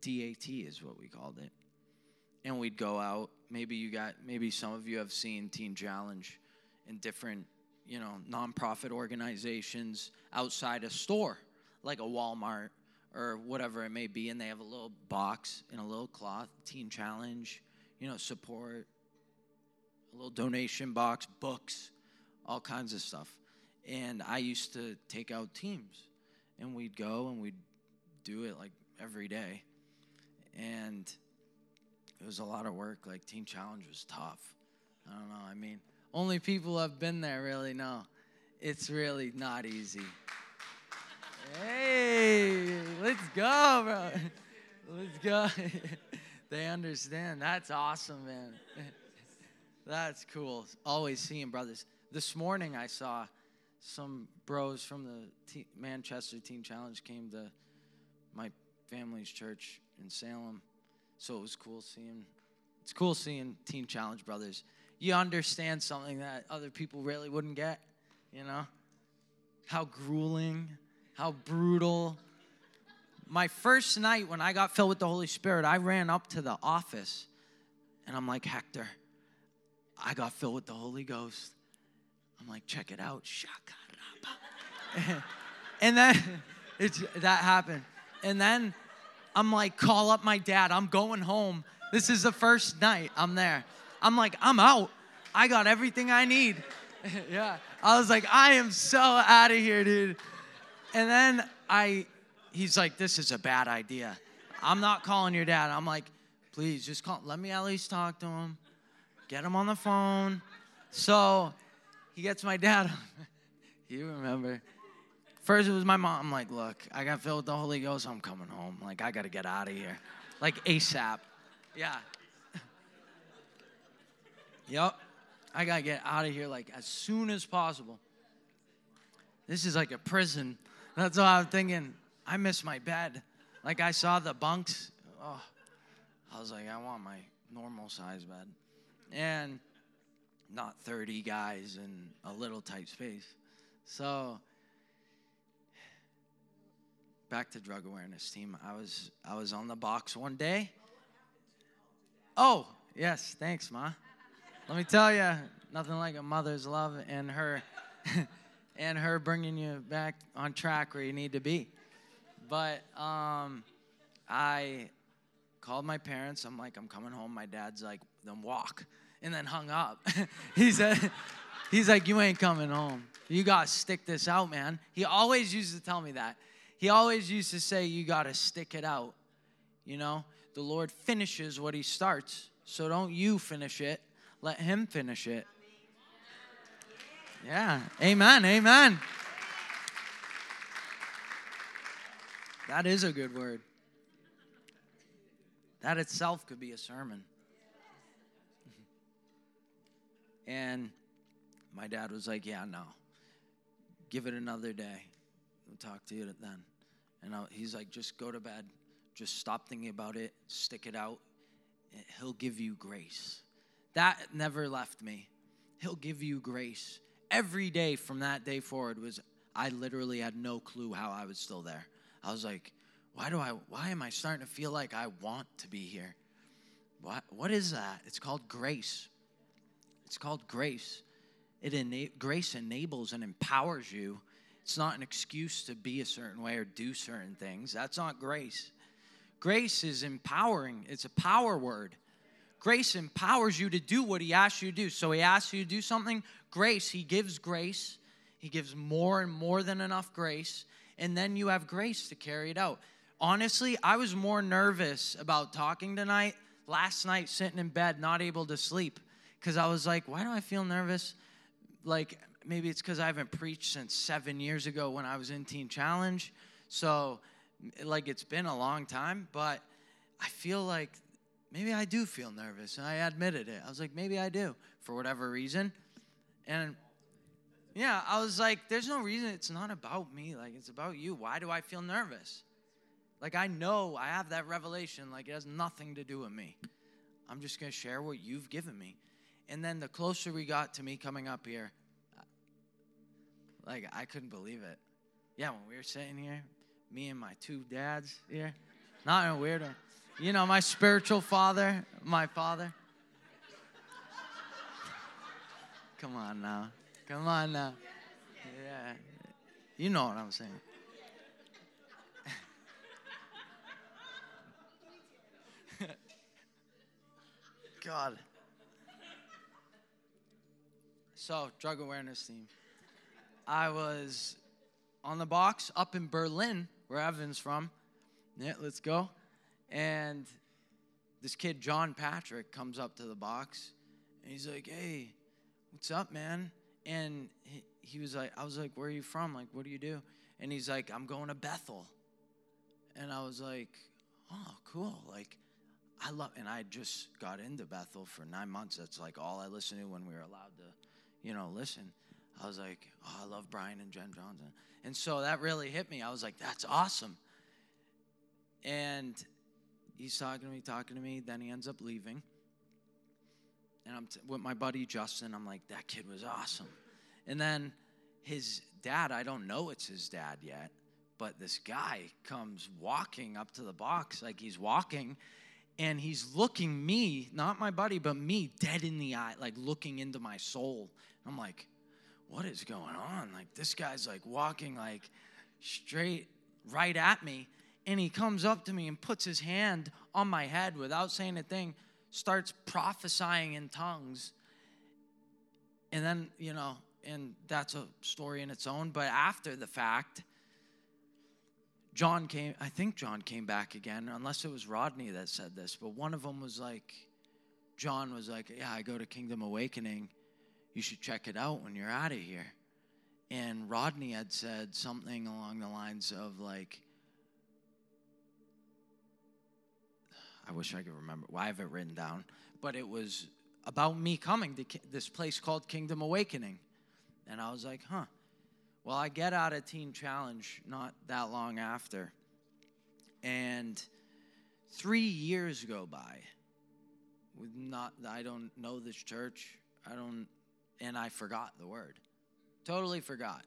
DAT is what we called it. And we'd go out. Maybe you got maybe some of you have seen Teen Challenge in different, you know, nonprofit organizations outside a store, like a Walmart or whatever it may be, and they have a little box in a little cloth, Teen Challenge, you know, support, a little donation box, books, all kinds of stuff. And I used to take out teams, and we'd go and we'd do it like every day. And it was a lot of work. Like Teen Challenge was tough. I don't know. I mean, only people who have been there really know. It's really not easy. Hey, let's go, bro. Let's go. <laughs> they understand. That's awesome, man. <laughs> That's cool. Always seeing brothers. This morning I saw some bros from the Te- Manchester Teen Challenge came to my family's church in Salem. So it was cool seeing it's cool seeing Teen Challenge brothers. You understand something that other people really wouldn't get, you know? How grueling, how brutal. My first night when I got filled with the Holy Spirit, I ran up to the office and I'm like, Hector, I got filled with the Holy Ghost. I'm like, check it out. <laughs> and then <laughs> it's, that happened. And then I'm like, call up my dad. I'm going home. This is the first night I'm there. I'm like, I'm out. I got everything I need. <laughs> yeah. I was like, I am so out of here, dude. And then I, he's like, this is a bad idea. I'm not calling your dad. I'm like, please just call. Let me at least talk to him. Get him on the phone. So he gets my dad. <laughs> you remember. First, it was my mom. I'm like, look, I got filled with the Holy Ghost. I'm coming home. Like, I got to get out of here. Like, ASAP. Yeah. <laughs> yep. I got to get out of here, like, as soon as possible. This is like a prison. That's what I'm thinking. I miss my bed. Like, I saw the bunks. Oh, I was like, I want my normal size bed. And not 30 guys in a little tight space. So, back to drug awareness team. I was I was on the box one day. Oh, yes, thanks, Ma. Let me tell you, nothing like a mother's love and her <laughs> and her bringing you back on track where you need to be. But um, I called my parents. I'm like, I'm coming home. My dad's like, then walk, and then hung up. <laughs> he said, he's like, you ain't coming home. You gotta stick this out, man. He always used to tell me that he always used to say, You got to stick it out. You know, the Lord finishes what he starts. So don't you finish it, let him finish it. Yeah, amen, amen. That is a good word. That itself could be a sermon. And my dad was like, Yeah, no. Give it another day. We'll talk to you then. And I, he's like, just go to bed. Just stop thinking about it. Stick it out. He'll give you grace. that never left me. He'll give you grace. Every day from that day forward was I literally had no clue how I was still there. I was like, why do I why am I starting to feel like I want to be here? What what is that? It's called grace. It's called grace. It ena- grace enables and empowers you. It's not an excuse to be a certain way or do certain things. That's not grace. Grace is empowering. It's a power word. Grace empowers you to do what he asks you to do. So he asks you to do something, grace, he gives grace. He gives more and more than enough grace, and then you have grace to carry it out. Honestly, I was more nervous about talking tonight last night sitting in bed not able to sleep because I was like, why do I feel nervous? Like maybe it's because I haven't preached since seven years ago when I was in Teen Challenge. So, like, it's been a long time, but I feel like maybe I do feel nervous. And I admitted it. I was like, maybe I do for whatever reason. And yeah, I was like, there's no reason. It's not about me. Like, it's about you. Why do I feel nervous? Like, I know I have that revelation. Like, it has nothing to do with me. I'm just going to share what you've given me. And then the closer we got to me coming up here, like, I couldn't believe it. Yeah, when we were sitting here, me and my two dads here, not in a weird. You know, my spiritual father, my father. Come on now. Come on now. Yeah. You know what I'm saying. <laughs> God. So, drug awareness team. I was on the box up in Berlin, where Evan's from. Yeah, let's go. And this kid, John Patrick, comes up to the box and he's like, Hey, what's up, man? And he, he was like, I was like, Where are you from? Like, what do you do? And he's like, I'm going to Bethel. And I was like, Oh, cool. Like, I love, and I just got into Bethel for nine months. That's like all I listened to when we were allowed to, you know, listen. I was like, oh, I love Brian and Jenn Johnson. And so that really hit me. I was like, that's awesome. And he's talking to me, talking to me. Then he ends up leaving. And I'm t- with my buddy Justin. I'm like, that kid was awesome. And then his dad, I don't know it's his dad yet, but this guy comes walking up to the box, like he's walking, and he's looking me, not my buddy, but me, dead in the eye, like looking into my soul. I'm like, what is going on? Like this guy's like walking like straight right at me, and he comes up to me and puts his hand on my head without saying a thing, starts prophesying in tongues. And then, you know, and that's a story in its own, but after the fact, John came, I think John came back again, unless it was Rodney that said this, but one of them was like, John was like, Yeah, I go to Kingdom Awakening. You should check it out when you're out of here. And Rodney had said something along the lines of, like, I wish I could remember. Well, I have it written down, but it was about me coming to this place called Kingdom Awakening. And I was like, huh. Well, I get out of Teen Challenge not that long after. And three years go by with not I don't know this church. I don't and I forgot the word. Totally forgot.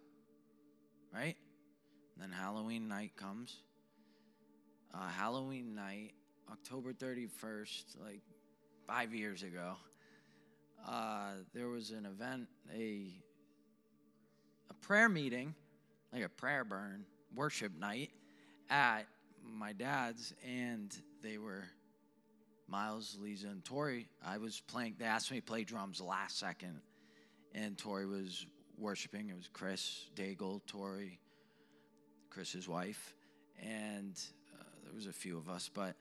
Right? Then Halloween night comes. Uh, Halloween night, October 31st, like five years ago, uh, there was an event, a a prayer meeting, like a prayer burn, worship night at my dad's, and they were Miles, Lisa, and Tori. I was playing, they asked me to play drums last second, and Tori was worshiping. It was Chris, Daigle, Tori, Chris's wife, and uh, there was a few of us, but.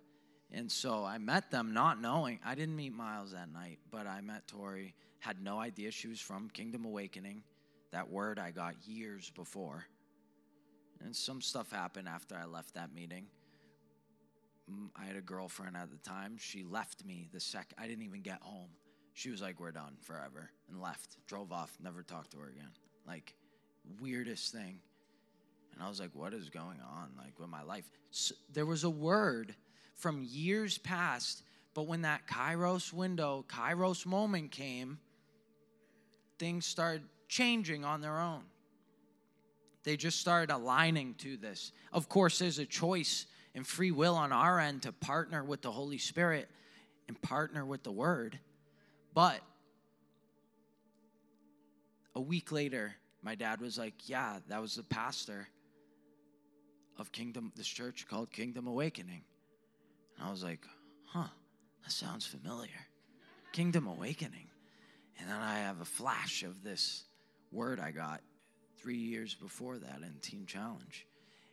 And so I met them not knowing. I didn't meet Miles that night, but I met Tori. Had no idea she was from Kingdom Awakening that word I got years before. And some stuff happened after I left that meeting. Mm, I had a girlfriend at the time. She left me the sec I didn't even get home. She was like, "We're done forever," and left. Drove off. Never talked to her again. Like, weirdest thing. And I was like, "What is going on? Like with my life?" So, there was a word from years past But when that Kairos window, Kairos moment came, things started changing on their own. They just started aligning to this. Of course, there's a choice and free will on our end to partner with the Holy Spirit and partner with the Word. But a week later, my dad was like, Yeah, that was the pastor of Kingdom, this church called Kingdom Awakening. And I was like, Huh, that sounds familiar. Kingdom Awakening. And then I have a flash of this word I got three years before that in Teen Challenge.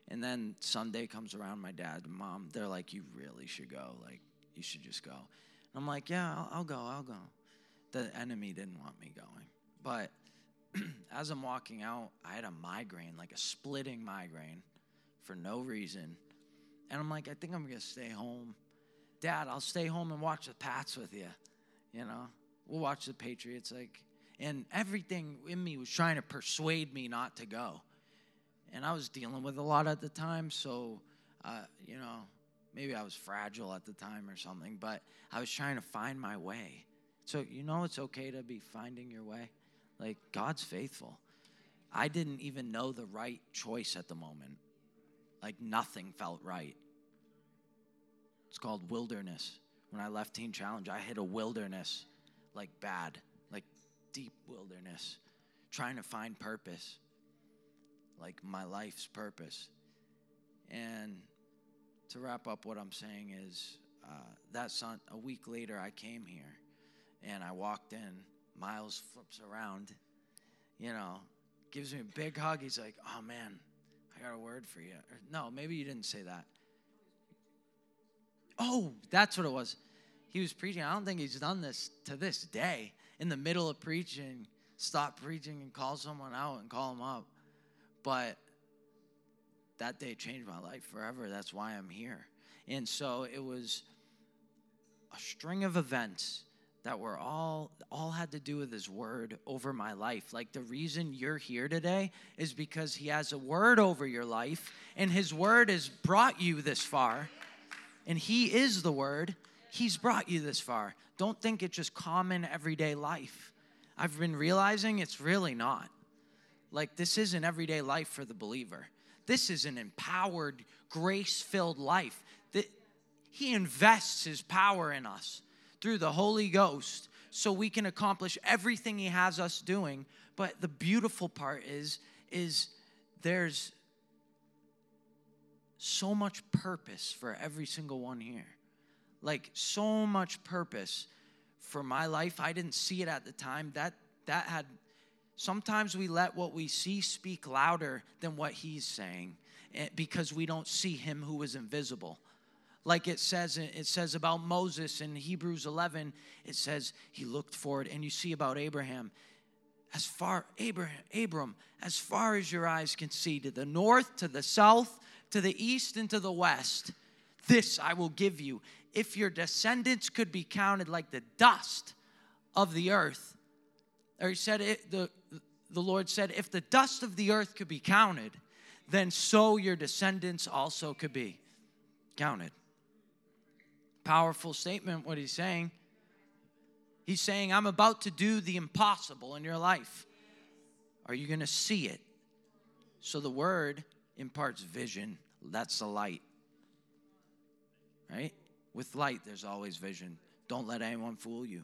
And then Sunday comes around, my dad and mom, they're like, You really should go. Like, you should just go. And I'm like, Yeah, I'll, I'll go, I'll go. The enemy didn't want me going. But <clears throat> as I'm walking out, I had a migraine, like a splitting migraine for no reason. And I'm like, I think I'm going to stay home. Dad, I'll stay home and watch the Pats with you. You know, we'll watch the Patriots. Like, and everything in me was trying to persuade me not to go. And I was dealing with a lot at the time, so, uh, you know, maybe I was fragile at the time or something, but I was trying to find my way. So, you know, it's okay to be finding your way. Like, God's faithful. I didn't even know the right choice at the moment. Like, nothing felt right. It's called wilderness. When I left Teen Challenge, I hit a wilderness, like bad, like deep wilderness, trying to find purpose, like my life's purpose. And to wrap up what I'm saying is uh, that son, a week later, I came here and I walked in. Miles flips around, you know, gives me a big hug. He's like, oh man, I got a word for you. Or, no, maybe you didn't say that. Oh, that's what it was. He was preaching. I don't think he's done this to this day. In the middle of preaching, stop preaching and call someone out and call them up. But that day changed my life forever. That's why I'm here. And so it was a string of events that were all all had to do with his word over my life. Like the reason you're here today is because he has a word over your life and his word has brought you this far. And he is the word. He's brought you this far. Don't think it's just common everyday life. I've been realizing it's really not. Like this isn't everyday life for the believer. This is an empowered grace filled life. That he invests his power in us through the Holy Ghost so we can accomplish everything he has us doing. But the beautiful part is is there's so much purpose for every single one here. Like so much purpose for my life. I didn't see it at the time. That that had sometimes we let what we see speak louder than what he's saying eh, because we don't see him who is invisible like it says it says about Moses in Hebrews 11 it says he looked forward and you see about Abraham. As far Abraham Abram as far as your eyes can see to the north to the south to the east and to the west this I will give you. If your descendants could be counted like the dust of the earth or he said it, the the Lord said if the dust of the earth could be counted then so your descendants also could be counted Powerful statement, what he's saying. He's saying, I'm about to do the impossible in your life. Are you going to see it? So the word imparts vision. That's the light. Right? With light, there's always vision. Don't let anyone fool you.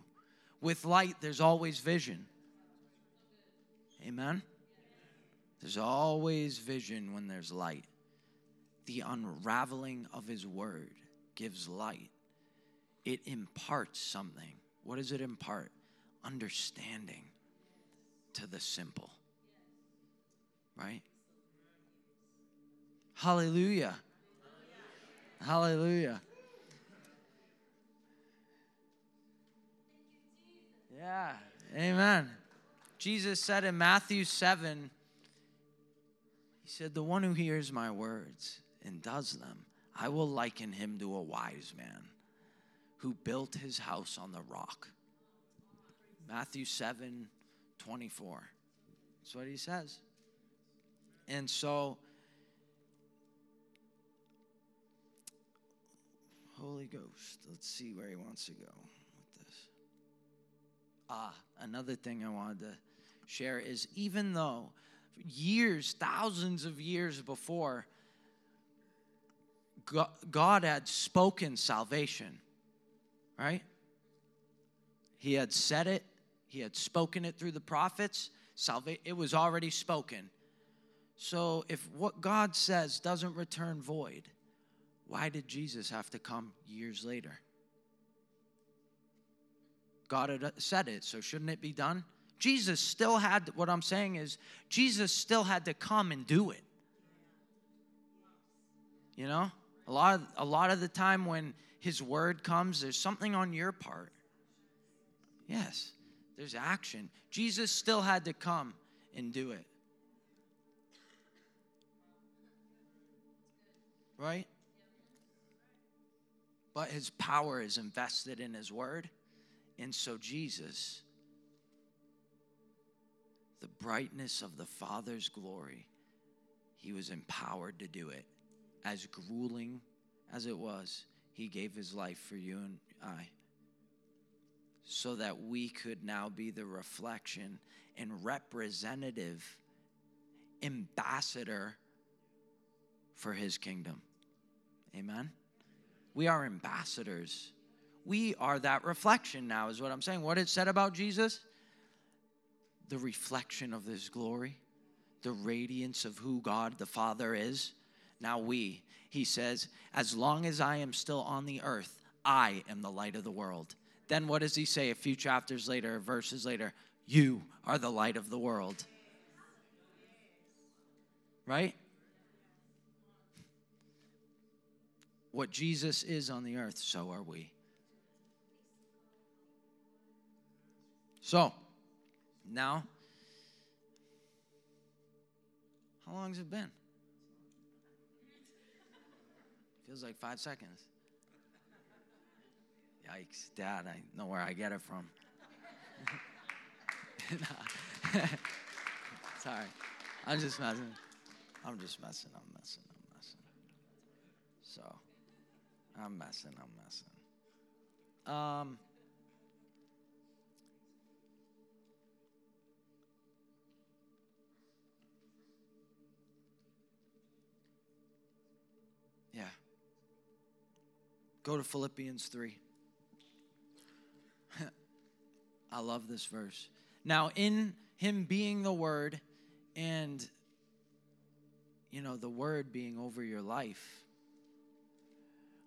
With light, there's always vision. Amen? There's always vision when there's light. The unraveling of his word gives light it imparts something. What does it impart? Understanding to the simple. Right? Hallelujah. Hallelujah. Yeah. Amen. Jesus said in Matthew 7, He said, The one who hears my words and does them, I will liken him to a wise man who built his house on the rock. Matthew 7 24. That's what he says. And so, Holy Ghost. Let's see where he wants to go with this. Ah, another thing I wanted to share is even though years, thousands of years before, God had spoken salvation, right? He had said it, He had spoken it through the prophets. Salva- it was already spoken. So if what God says doesn't return void, why did Jesus have to come years later? God had uh, said it, so shouldn't it be done? Jesus still had, what I'm saying is, Jesus still had to come and do it. You know? A lot of, a lot of the time when his word comes, there's something on your part. Yes, there's action. Jesus still had to come and do it. Right? But his power is invested in his word. And so Jesus, the brightness of the Father's glory, he was empowered to do it. As grueling as it was, he gave his life for you and I so that we could now be the reflection and representative ambassador for his kingdom. Amen. We are ambassadors. We are that reflection now, is what I'm saying. What it said about Jesus? The reflection of his glory, the radiance of who God the Father is. Now, we, he says, as long as I am still on the earth, I am the light of the world. Then what does he say a few chapters later, verses later? You are the light of the world. Right? What Jesus is on the earth, so are we. So, now, how long has it been? Feels like five seconds. Yikes, Dad, I know where I get it from. <laughs> <laughs> Sorry. I'm just messing. I'm just messing. I'm messing. I'm messing. So, I'm messing. I'm messing. Um, Go to Philippians 3. <laughs> I love this verse. Now, in him being the word and, you know, the word being over your life,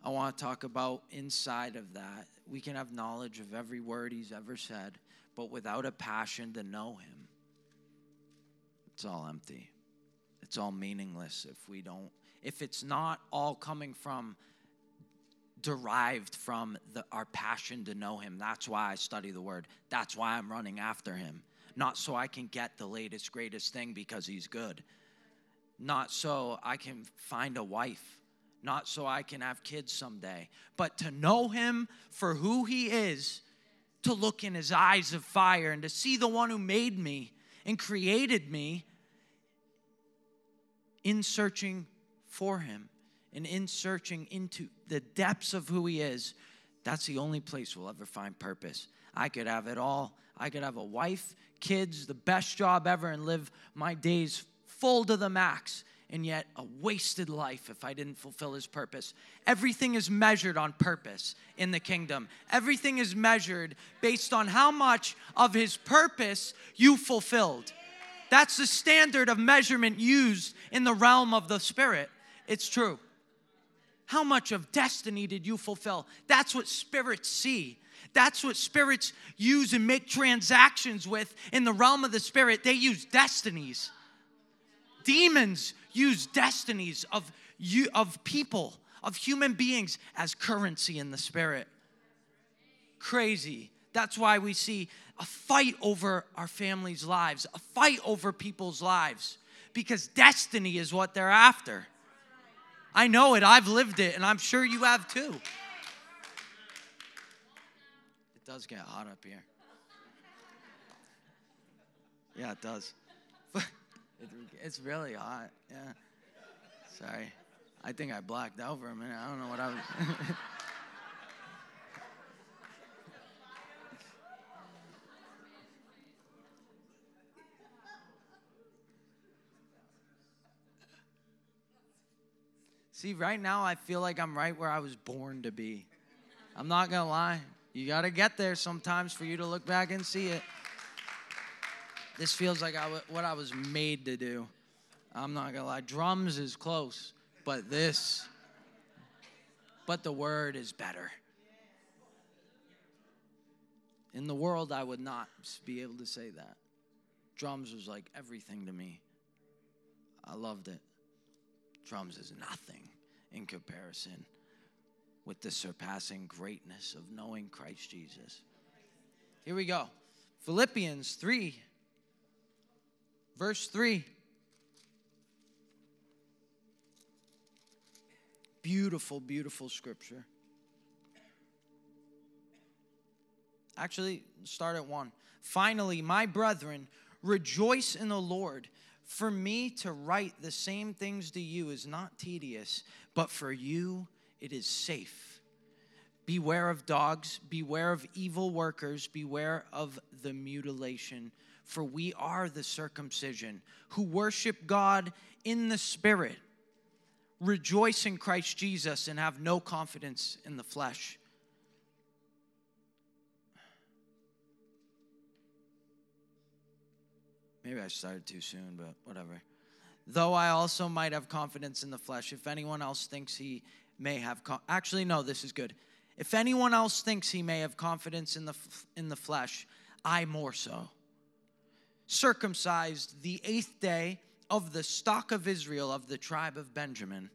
I want to talk about inside of that. We can have knowledge of every word he's ever said, but without a passion to know him, it's all empty. It's all meaningless if we don't, if it's not all coming from derived from the, our passion to know him. That's why I study the word. That's why I'm running after him. Not so I can get the latest, greatest thing because he's good. Not so I can find a wife. Not so I can have kids someday. But to know him for who he is, to look in his eyes of fire and to see the one who made me and created me in searching for him and in searching into the depths of who He is, that's the only place we'll ever find purpose. I could have it all. I could have a wife, kids, the best job ever, and live my days full to the max, and yet a wasted life if I didn't fulfill His purpose. Everything is measured on purpose in the kingdom. Everything is measured based on how much of His purpose you fulfilled. That's the standard of measurement used in the realm of the Spirit. It's true. How much of destiny did you fulfill? That's what spirits see. That's what spirits use and make transactions with in the realm of the spirit. They use destinies. Demons use destinies of you of people, of human beings as currency in the spirit. Crazy. That's why we see a fight over our families' lives, a fight over people's lives, because destiny is what they're after. I know it. I've lived it, and I'm sure you have too. It does get hot up here. Yeah, it does. <laughs> it's really hot. Yeah. Sorry. I think I blacked out for a minute. I don't know what I was. <laughs> See, right now I feel like I'm right where I was born to be. I'm not gonna lie. You gotta get there sometimes for you to look back and see it. This feels like I w- what I was made to do. I'm not gonna lie. Drums is close, but this, but the word is better. In the world, I would not be able to say that. Drums was like everything to me. I loved it. Drums is nothing in comparison with the surpassing greatness of knowing Christ Jesus. Here we go. Philippians 3, verse 3. Beautiful, beautiful scripture. Actually, start at 1. Finally, my brethren, rejoice in the Lord. For me to write the same things to you is not tedious, but for you it is safe. Beware of dogs, beware of evil workers, beware of the mutilation. For we are the circumcision who worship God in the Spirit, rejoice in Christ Jesus, and have no confidence in the flesh. Maybe I started too soon, but whatever. Though I also might have confidence in the flesh, if anyone else thinks he may have actually no, this is good. If anyone else thinks he may have confidence in the f- in the flesh, I more so. Circumcised the eighth day of the stock of Israel of the tribe of Benjamin,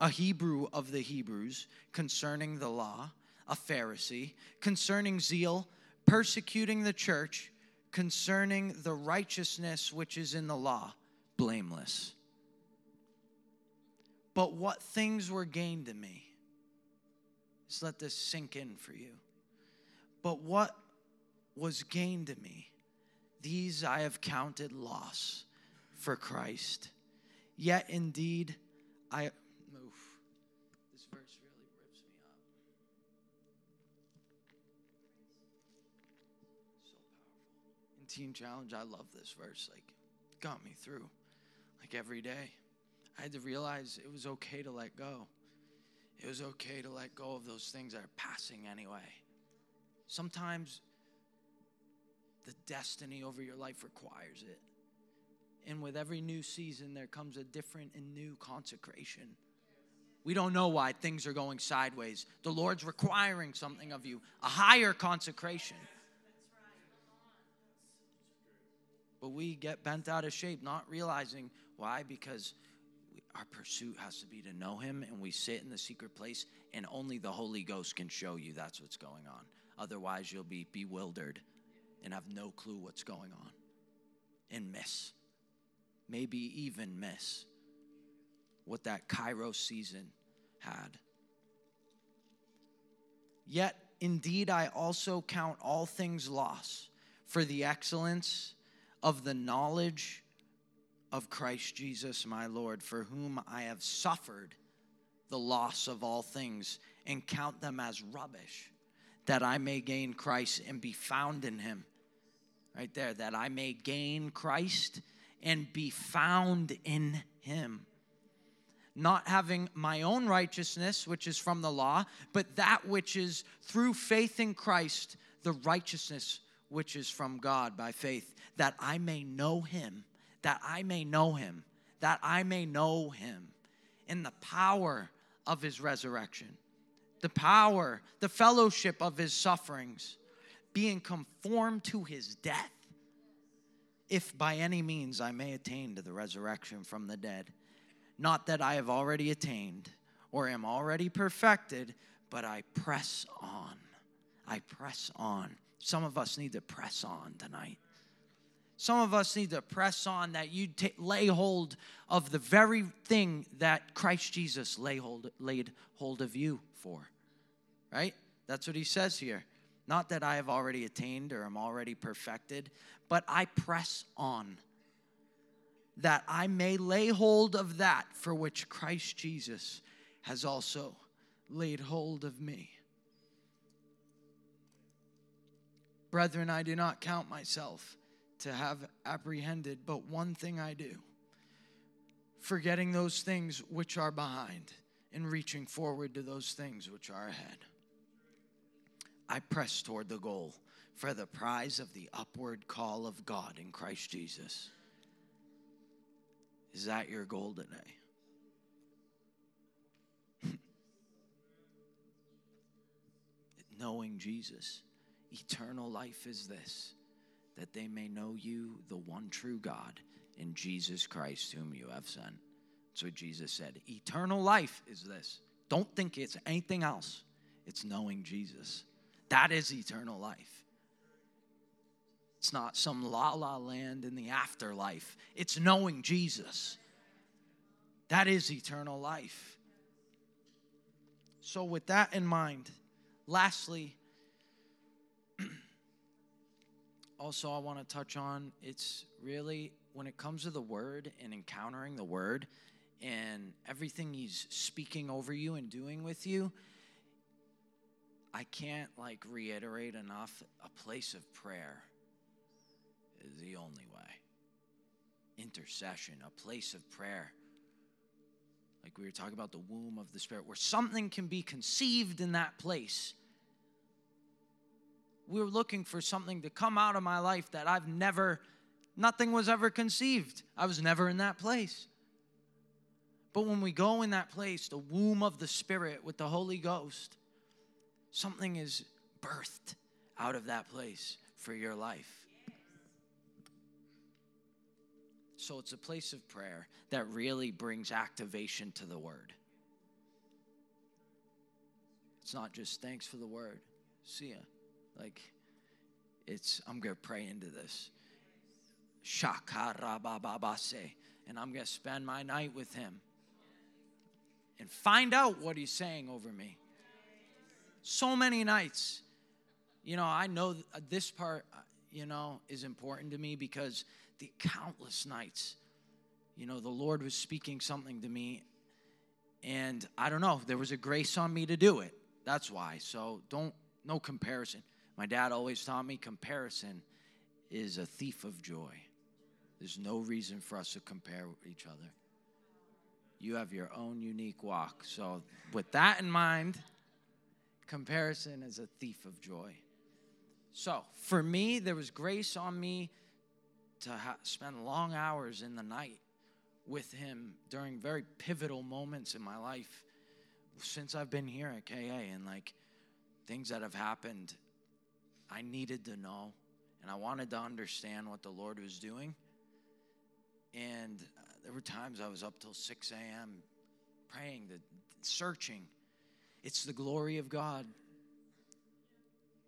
a Hebrew of the Hebrews, concerning the law, a Pharisee, concerning zeal, persecuting the church concerning the righteousness which is in the law, blameless. But what things were gained to me? Just let this sink in for you. But what was gained to me, these I have counted loss for Christ. Yet indeed, I move. This verse really rips me up. So powerful. In Teen Challenge, I love this verse. Like, got me through. Like every day, I had to realize it was okay to let go. It was okay to let go of those things that are passing anyway. Sometimes the destiny over your life requires it. And with every new season, there comes a different and new consecration. We don't know why things are going sideways. The Lord's requiring something of you, a higher consecration. But we get bent out of shape, not realizing why, because we, our pursuit has to be to know Him, and we sit in the secret place, and only the Holy Ghost can show you that's what's going on. Otherwise, you'll be bewildered and have no clue what's going on and miss, maybe even miss what that Kairos season had. Yet, indeed, I also count all things loss for the excellence of the knowledge of Christ Jesus, my Lord, for whom I have suffered the loss of all things and count them as rubbish, that I may gain Christ and be found in him. Right there, that I may gain Christ and be found in him not having my own righteousness, which is from the law, but that which is through faith in Christ, the righteousness which is from God by faith, that I may know him, that I may know him, that I may know him in the power of his resurrection, the power, the fellowship of his sufferings, being conformed to his death, if by any means I may attain to the resurrection from the dead. Not that I have already attained or am already perfected, but I press on. I press on. Some of us need to press on tonight. Some of us need to press on that you ta lay hold of the very thing that Christ Jesus lay hold, laid hold of you for. Right? That's what he says here. Not that I have already attained or am already perfected, but I press on that I may lay hold of that for which Christ Jesus has also laid hold of me. Brethren, I do not count myself to have apprehended, but one thing I do, forgetting those things which are behind and reaching forward to those things which are ahead. I press toward the goal for the prize of the upward call of God in Christ Jesus. Is that your goal today? <laughs> Knowing Jesus. Eternal life is this that they may know you, the one true God, in Jesus Christ, whom you have sent. That's what Jesus said. Eternal life is this. Don't think it's anything else, it's knowing Jesus. That is eternal life. It's not some la la land in the afterlife, it's knowing Jesus. That is eternal life. So, with that in mind, lastly, also I want to touch on it's really when it comes to the word and encountering the word and everything he's speaking over you and doing with you, I can't like reiterate enough a place of prayer is the only way. Intercession, a place of prayer. Like we were talking about the womb of the Spirit, where something can be conceived in that place. We were looking for something to come out of my life that I've never, nothing was ever conceived. I was never in that place. But when we go in that place, the womb of the Spirit with the Holy Ghost, something is birthed out of that place for your life. So it's a place of prayer that really brings activation to the word. It's not just thanks for the word. See ya. Like, it's, I'm going to pray into this. Shakarababase. And I'm going to spend my night with him and find out what he's saying over me. So many nights. You know, I know uh, this part, uh, you know, is important to me because the countless nights, you know, the Lord was speaking something to me, and I don't know, there was a grace on me to do it. That's why. So don't, no comparison. My dad always taught me comparison is a thief of joy. There's no reason for us to compare each other. You have your own unique walk. So, with that in mind, comparison is a thief of joy. So, for me, there was grace on me to ha- spend long hours in the night with him during very pivotal moments in my life since I've been here at KA and like things that have happened I needed to know and I wanted to understand what the Lord was doing. And uh, there were times I was up till 6 a.m. praying, the, searching. It's the glory of God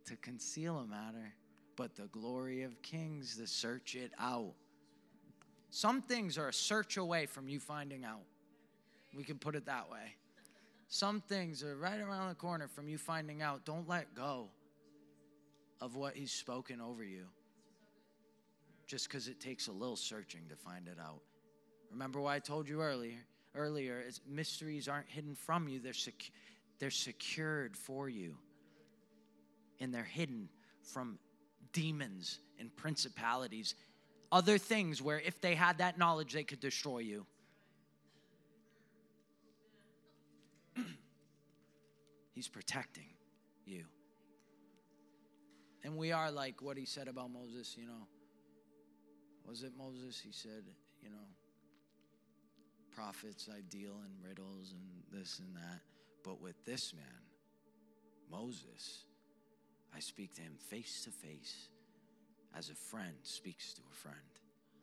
to conceal a matter but the glory of kings to search it out. Some things are a search away from you finding out. We can put it that way. Some things are right around the corner from you finding out. Don't let go of what He's spoken over you just because it takes a little searching to find it out. Remember what I told you earlier? Earlier, is mysteries aren't hidden from you; they're sec- they're secured for you, and they're hidden from demons and principalities, other things where if they had that knowledge, they could destroy you. <clears throat> He's protecting you. And we are like what he said about Moses, you know. Was it Moses? He said, you know, prophets I deal in riddles and this and that. But with this man, Moses, I speak to him face to face as a friend speaks to a friend.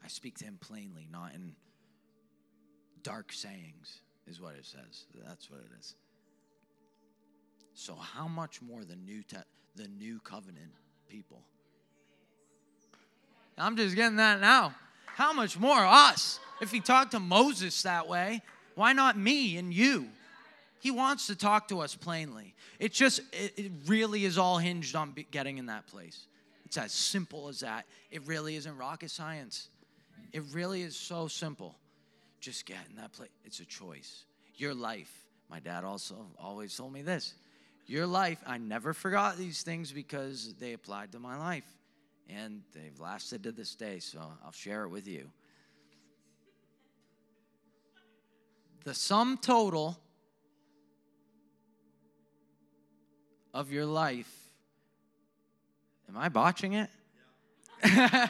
I speak to him plainly, not in dark sayings, is what it says. That's what it is. So, how much more the new te- the new covenant people? I'm just getting that now. How much more us? If he talked to Moses that way, why not me and you? He wants to talk to us plainly. It just, it, really is all hinged on getting in that place. It's as simple as that. It really isn't rocket science. It really is so simple. Just get in that place. It's a choice. Your life. My dad also always told me this. Your life, I never forgot these things because they applied to my life. And they've lasted to this day, so I'll share it with you. the sum total of your life. Am I botching it? <laughs>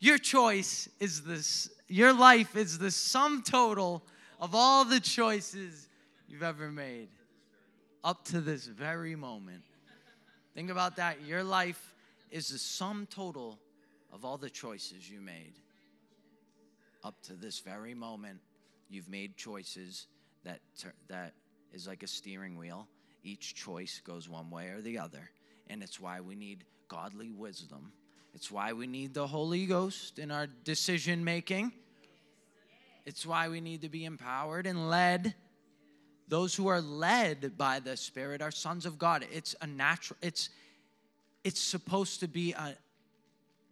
your choice is this, your life is the sum total of all the choices you've ever made up to this very moment. Think about that. Your life is the sum total of all the choices you made. Up to this very moment, you've made choices that, tur- that is like a steering wheel. Each choice goes one way or the other. And it's why we need godly wisdom. It's why we need the Holy Ghost in our decision making. It's why we need to be empowered and led. Those who are led by the Spirit are sons of God. It's a natural, it's it's supposed to be a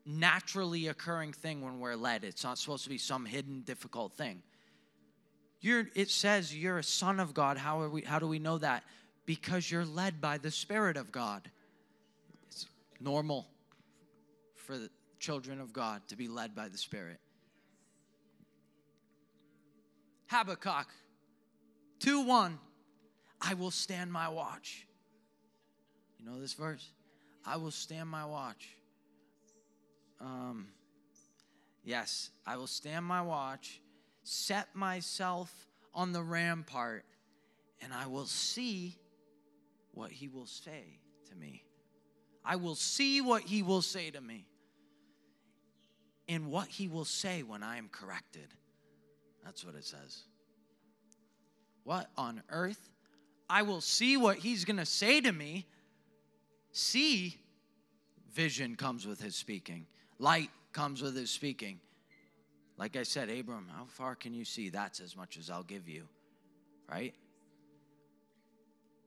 naturally occurring thing when we're led. It's not supposed to be some hidden difficult thing. You're, it says you're a son of God. How, are we, how do we know that? Because you're led by the Spirit of God. It's normal for the children of God to be led by the Spirit. Habakkuk 2 1. I will stand my watch. You know this verse? I will stand my watch. Um, yes, I will stand my watch, set myself on the rampart, and I will see what he will say to me. I will see what he will say to me and what he will say when I am corrected. That's what it says. What on earth? I will see what he's going to say to me. See, vision comes with his speaking, light comes with his speaking. Like I said, Abram, how far can you see? That's as much as I'll give you, right?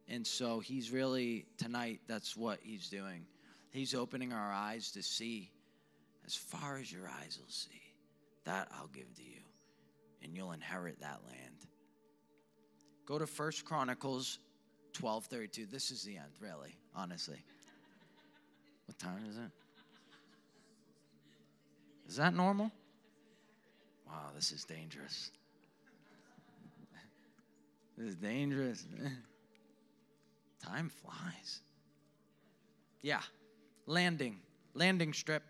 And so he's really, tonight, that's what he's doing. He's opening our eyes to see as far as your eyes will see. That I'll give to you, and you'll inherit that land. Go to First Chronicles 12:32. This is the end, really, honestly. What time is it? Is that normal? Wow, this is dangerous. <laughs> This is dangerous. Time flies. Yeah, landing, landing strip.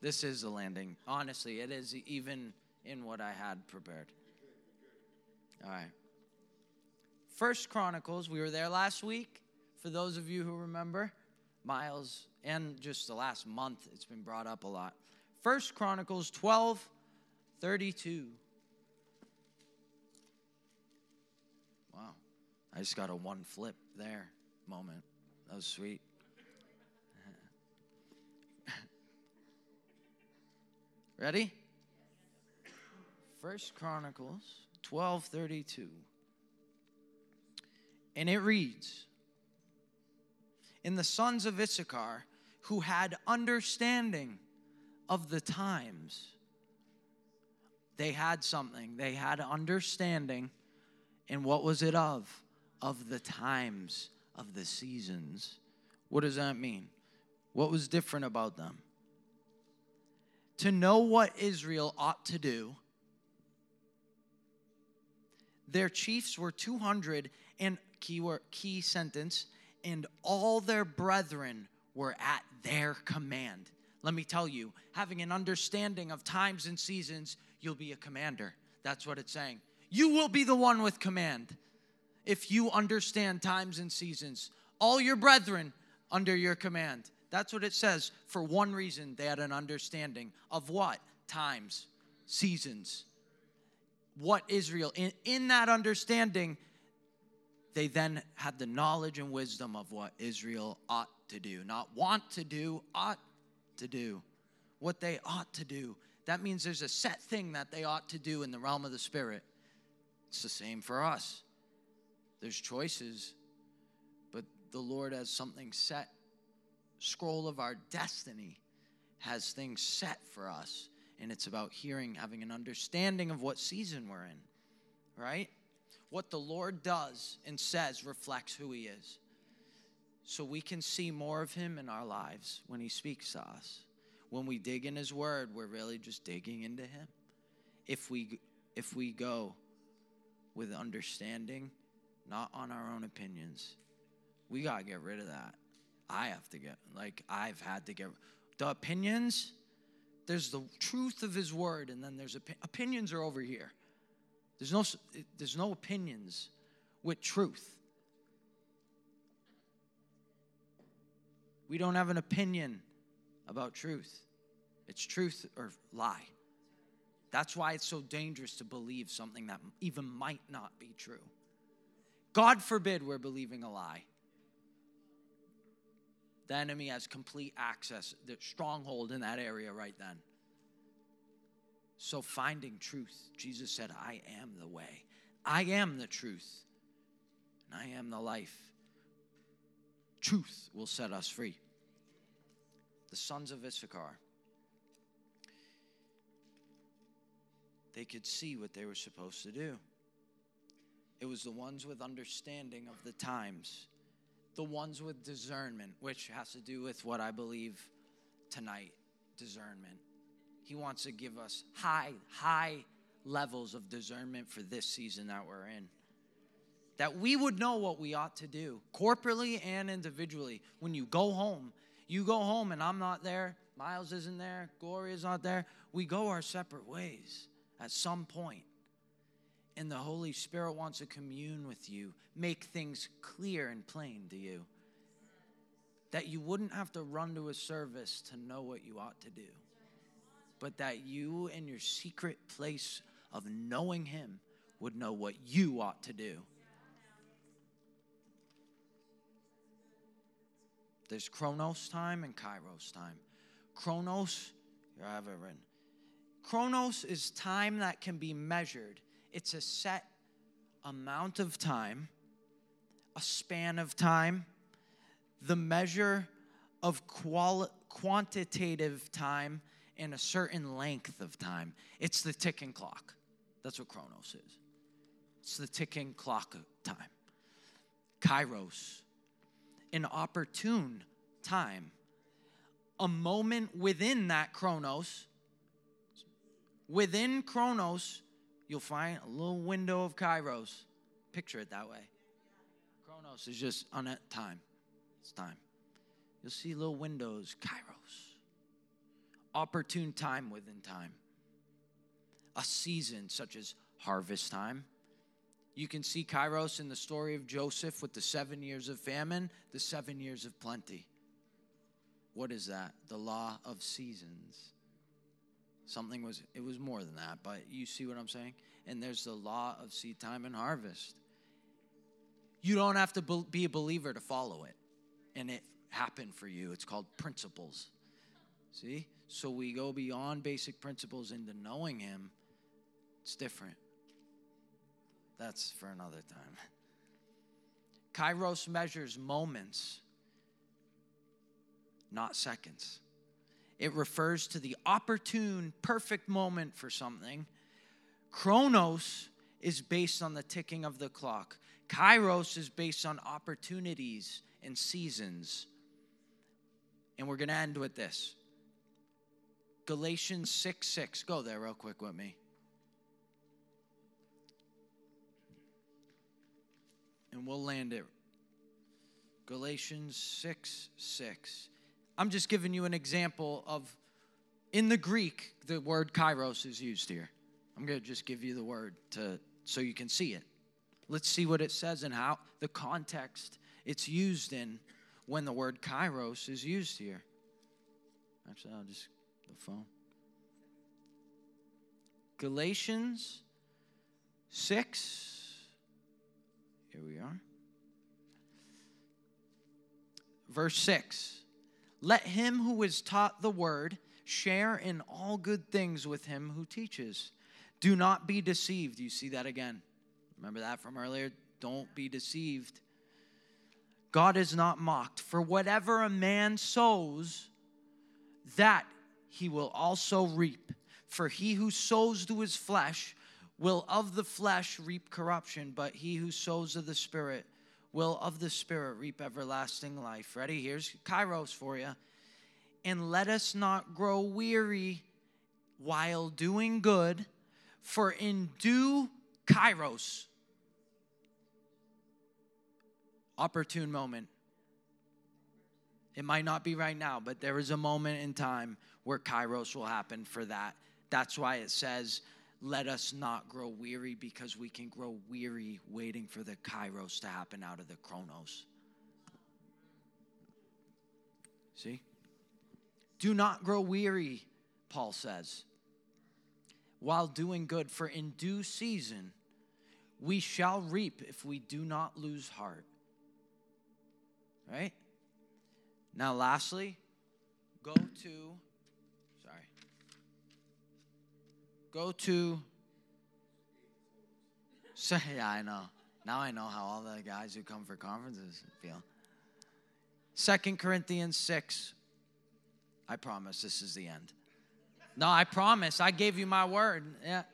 This is a landing. Honestly, it is even in what I had prepared. All right. First Chronicles, we were there last week. For those of you who remember, Miles, and just the last month, it's been brought up a lot. First Chronicles 12, 32. Wow. I just got a one flip there moment. That was sweet. Ready? First Chronicles 12:32. And it reads, "In the sons of Issachar who had understanding of the times, they had something. They had understanding. And what was it of? Of the times, of the seasons. What does that mean? What was different about them? To know what Israel ought to do, their chiefs were 200 and key, word, key sentence, and all their brethren were at their command. Let me tell you, having an understanding of times and seasons, you'll be a commander. That's what it's saying. You will be the one with command if you understand times and seasons. All your brethren under your command. That's what it says. For one reason, they had an understanding of what? Times, seasons. What Israel, in, in that understanding, they then had the knowledge and wisdom of what Israel ought to do. Not want to do, ought to do. What they ought to do. That means there's a set thing that they ought to do in the realm of the Spirit. It's the same for us. There's choices, but the Lord has something set. Scroll of our destiny has things set for us. And it's about hearing, having an understanding of what season we're in, right? What the Lord does and says reflects who He is. So we can see more of Him in our lives when He speaks to us. When we dig in his word, we're really just digging into him. If we if we go with understanding, not on our own opinions, we got to get rid of that. I have to get like I've had to get the opinions. There's the truth of his word and then there's opi- opinions are over here. There's no there's no opinions with truth. We don't have an opinion about truth. It's truth or lie. That's why it's so dangerous to believe something that even might not be true. God forbid we're believing a lie. The enemy has complete access, the stronghold in that area right then. So, finding truth, Jesus said, I am the way, I am the truth, and I am the life. Truth will set us free. The sons of Issachar, they could see what they were supposed to do. It was the ones with understanding of the times, the ones with discernment, which has to do with what I believe tonight discernment. He wants to give us high, high levels of discernment for this season that we're in. That we would know what we ought to do, corporately and individually. When you go home, you go home and I'm not there, Miles isn't there, Gloria's not there. We go our separate ways at some point. And the Holy Spirit wants to commune with you, make things clear and plain to you. That you wouldn't have to run to a service to know what you ought to do, but that you, in your secret place of knowing Him, would know what you ought to do. There's Chronos time and Kairos time. Chronos, I have it written. Chronos is time that can be measured. It's a set amount of time, a span of time, the measure of quali- quantitative time, and a certain length of time. It's the ticking clock. That's what Chronos is. It's the ticking clock of time. Kairos, an opportune time, a moment within that Chronos. Within Chronos, you'll find a little window of Kairos. Picture it that way. Chronos is just on that time. It's time. You'll see little windows, Kairos. Opportune time within time. A season such as harvest time. You can see Kairos in the story of Joseph with the seven years of famine, the seven years of plenty. What is that? The law of seasons. Something was, it was more than that, but you see what I'm saying? And there's the law of seed time and harvest. You don't have to be- a believer to follow it, and it happened for you. It's called principles. See? So we go beyond basic principles into knowing Him. It's different. That's for another time. <laughs> Kairos measures moments, not seconds. It refers to the opportune, perfect moment for something. Chronos is based on the ticking of the clock. Kairos is based on opportunities and seasons. And we're going to end with this Galatians 6 6. Go there real quick with me. And we'll land it. Galatians 6 6. I'm just giving you an example of, in the Greek, the word kairos is used here. I'm going to just give you the word to so you can see it. Let's see what it says and how the context it's used in when the word kairos is used here. Actually, I'll just the phone. Galatians 6 here we are. Verse 6 Let him who is taught the word share in all good things with him who teaches. Do not be deceived. You see that again. Remember that from earlier? Don't be deceived. God is not mocked. For whatever a man sows, that he will also reap. For he who sows to his flesh will of the flesh reap corruption, but he who sows of the Spirit will of the Spirit reap everlasting life. Ready? Here's Kairos for you. and let us not grow weary while doing good, for in due kairos, opportune moment. It might not be right now, but there is a moment in time where kairos will happen for that. That's why it says, let us not grow weary because we can grow weary waiting for the kairos to happen out of the chronos. See? Do not grow weary, Paul says, while doing good, for in due season we shall reap if we do not lose heart. Right? Now, lastly, go to, go to, <laughs> so, yeah, I know. Now I know how all the guys who come for conferences feel. Second Corinthians 6. I promise this is the end. No, I promise. I gave you my word. Yeah.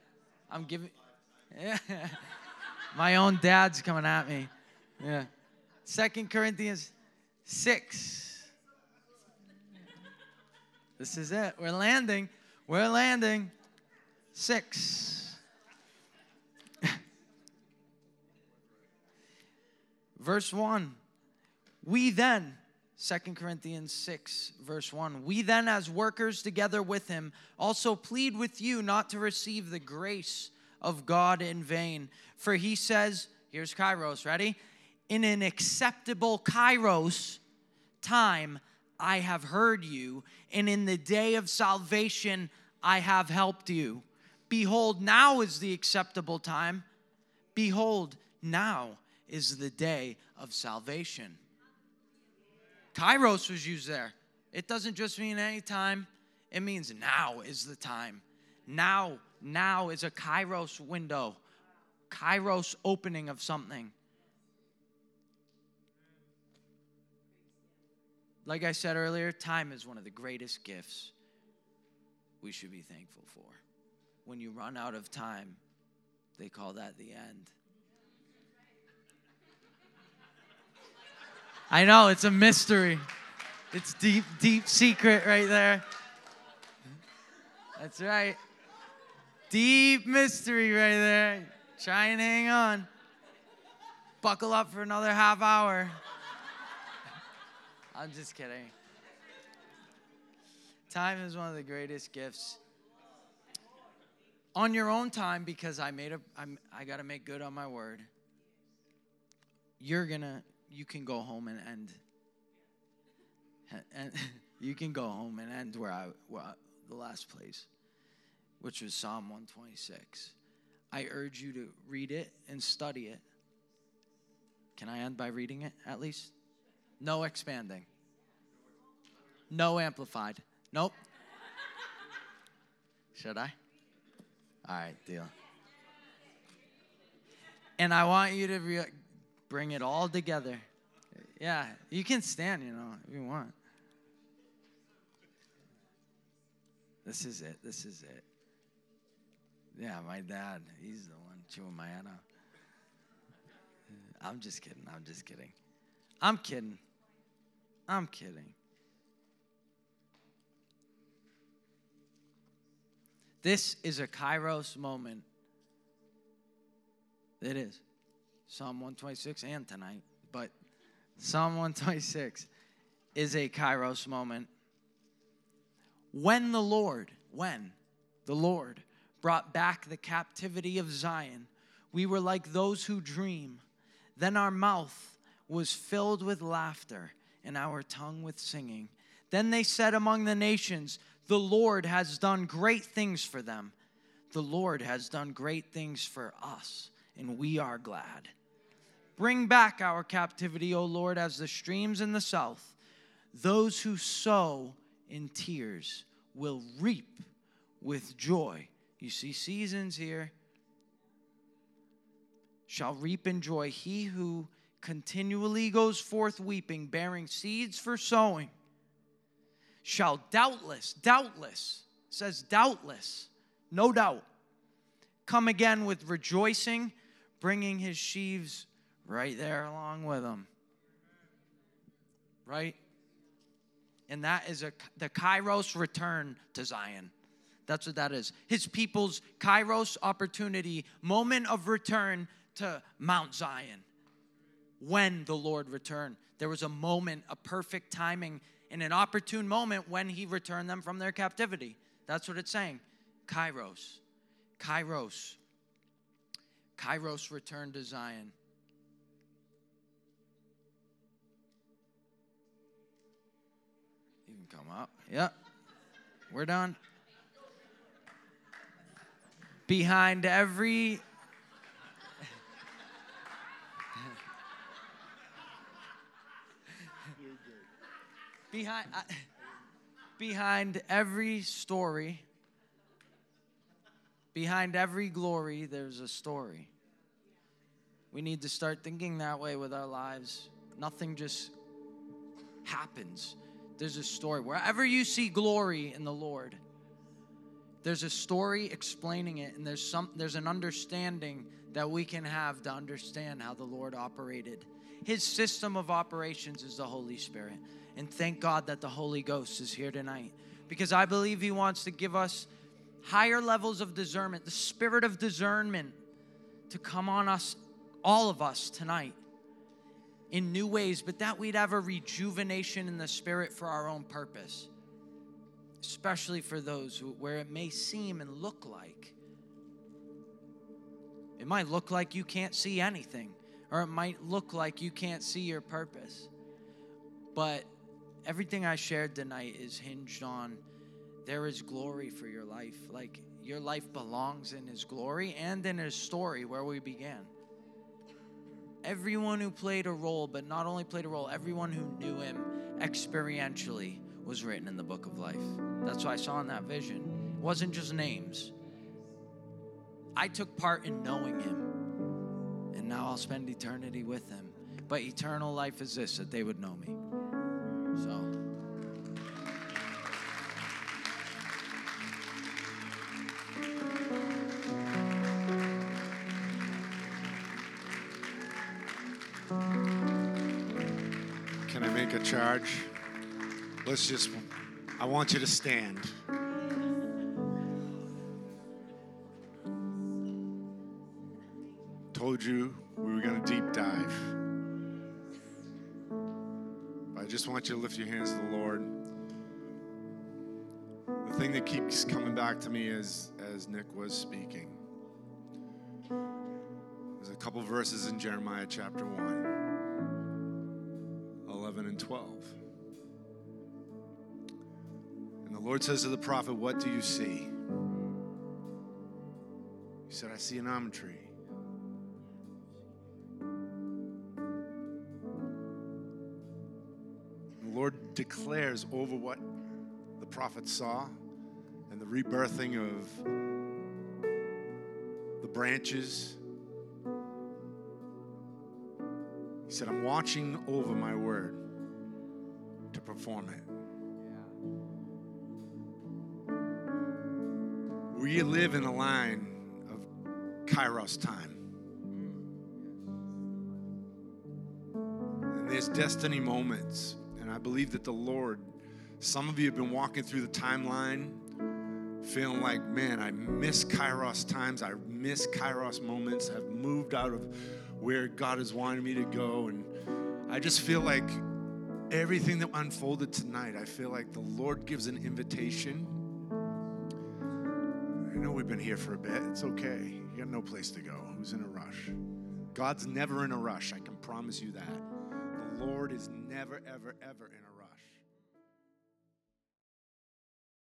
I'm giving Yeah. <laughs> my own dad's coming at me. Yeah. Second Corinthians 6. This is it. We're landing. We're landing. 6. Verse 1. We then 2 Corinthians 6, verse 1. We then, as workers together with him, also plead with you not to receive the grace of God in vain. For he says, here's Kairos, ready? In an acceptable Kairos time, I have heard you, and in the day of salvation, I have helped you. Behold, now is the acceptable time. Behold, now is the day of salvation. Kairos was used there. It doesn't just mean anytime, it means now is the time. Now, now is a Kairos window, Kairos opening of something. Like I said earlier, time is one of the greatest gifts we should be thankful for. When you run out of time, they call that the end. I know, it's a mystery. It's deep, deep secret right there. That's right. Deep mystery right there. Try and hang on. Buckle up for another half hour. I'm just kidding. Time is one of the greatest gifts. On your own time, because I made a, I'm, I got to make good on my word. You're gonna you can go home and end. And <laughs> you can go home and end where I, where I, the last place, which was Psalm 126. I urge you to read it and study it. Can I end by reading it at least? No expanding. No amplified. Nope. Should I? All right, deal. And I want you to re- bring it all together. Yeah, you can stand, you know, if you want. This is it. This is it. Yeah, my dad, he's the one chewing my head off. I'm just kidding. I'm just kidding. I'm kidding. I'm kidding. This is a Kairos moment. It is. Psalm 126 and tonight, but Psalm 126 is a Kairos moment. When the Lord, when the Lord brought back the captivity of Zion, we were like those who dream. Then our mouth was filled with laughter and our tongue with singing. Then they said among the nations, The Lord has done great things for them. The Lord has done great things for us, and we are glad. Bring back our captivity, O Lord, as the streams in the south. Those who sow in tears will reap with joy. You see seasons here. Shall reap in joy he who continually goes forth weeping, bearing seeds for sowing, shall doubtless, doubtless, says doubtless, no doubt, come again with rejoicing, bringing his sheaves right there along with him. Right? And that is a, the Kairos return to Zion. That's what that is. His people's Kairos opportunity, moment of return to Mount Zion. When the Lord returned, there was a moment, a perfect timing, and an opportune moment when he returned them from their captivity. That's what it's saying. Kairos. Kairos. Kairos returned to Zion. You can come up. Yep. We're done. Behind every behind uh, behind every story behind every glory there's a story. We need to start thinking that way with our lives. Nothing just happens. There's a story. Wherever you see glory in the lord there's a story explaining it and there's some there's an understanding that we can have to understand how the lord operated his system of operations is the holy spirit. And thank God that the Holy Ghost is here tonight. Because I believe He wants to give us higher levels of discernment, the spirit of discernment to come on us, all of us tonight in new ways, but that we'd have a rejuvenation in the spirit for our own purpose, especially for those who, where it may seem and look like. It might look like you can't see anything, or it might look like you can't see your purpose. But everything I shared tonight is hinged on there is glory for your life. Like your life belongs in His glory and in His story where we began. Everyone who played a role, but not only played a role, everyone who knew Him experientially was written in the book of life. That's what I saw in that vision. It wasn't just names. I took part in knowing Him, and now I'll spend eternity with them. But eternal life is this that they would know me. So. Can I make a charge? Let's just, I want you to stand. You we were going to deep dive. I just want you to lift your hands to the Lord. The thing that keeps coming back to me as, as Nick was speaking. There's a couple verses in Jeremiah chapter 1, 11 and 12. And the Lord says to the prophet, What do you see? He said, I see an almond tree. Declares over what the prophet saw and the rebirthing of the branches. He said, I'm watching over my word to perform it. We live in a line of Kairos time. And there's destiny moments. I believe that the Lord, some of you have been walking through the timeline feeling like, man, I miss Kairos times. I miss Kairos moments. I've moved out of where God has wanted me to go. And I just feel like everything that unfolded tonight, I feel like the Lord gives an invitation. I know we've been here for a bit. It's okay. You got no place to go. Who's in a rush? God's never in a rush. I can promise you that. Lord is never, ever, ever in rush.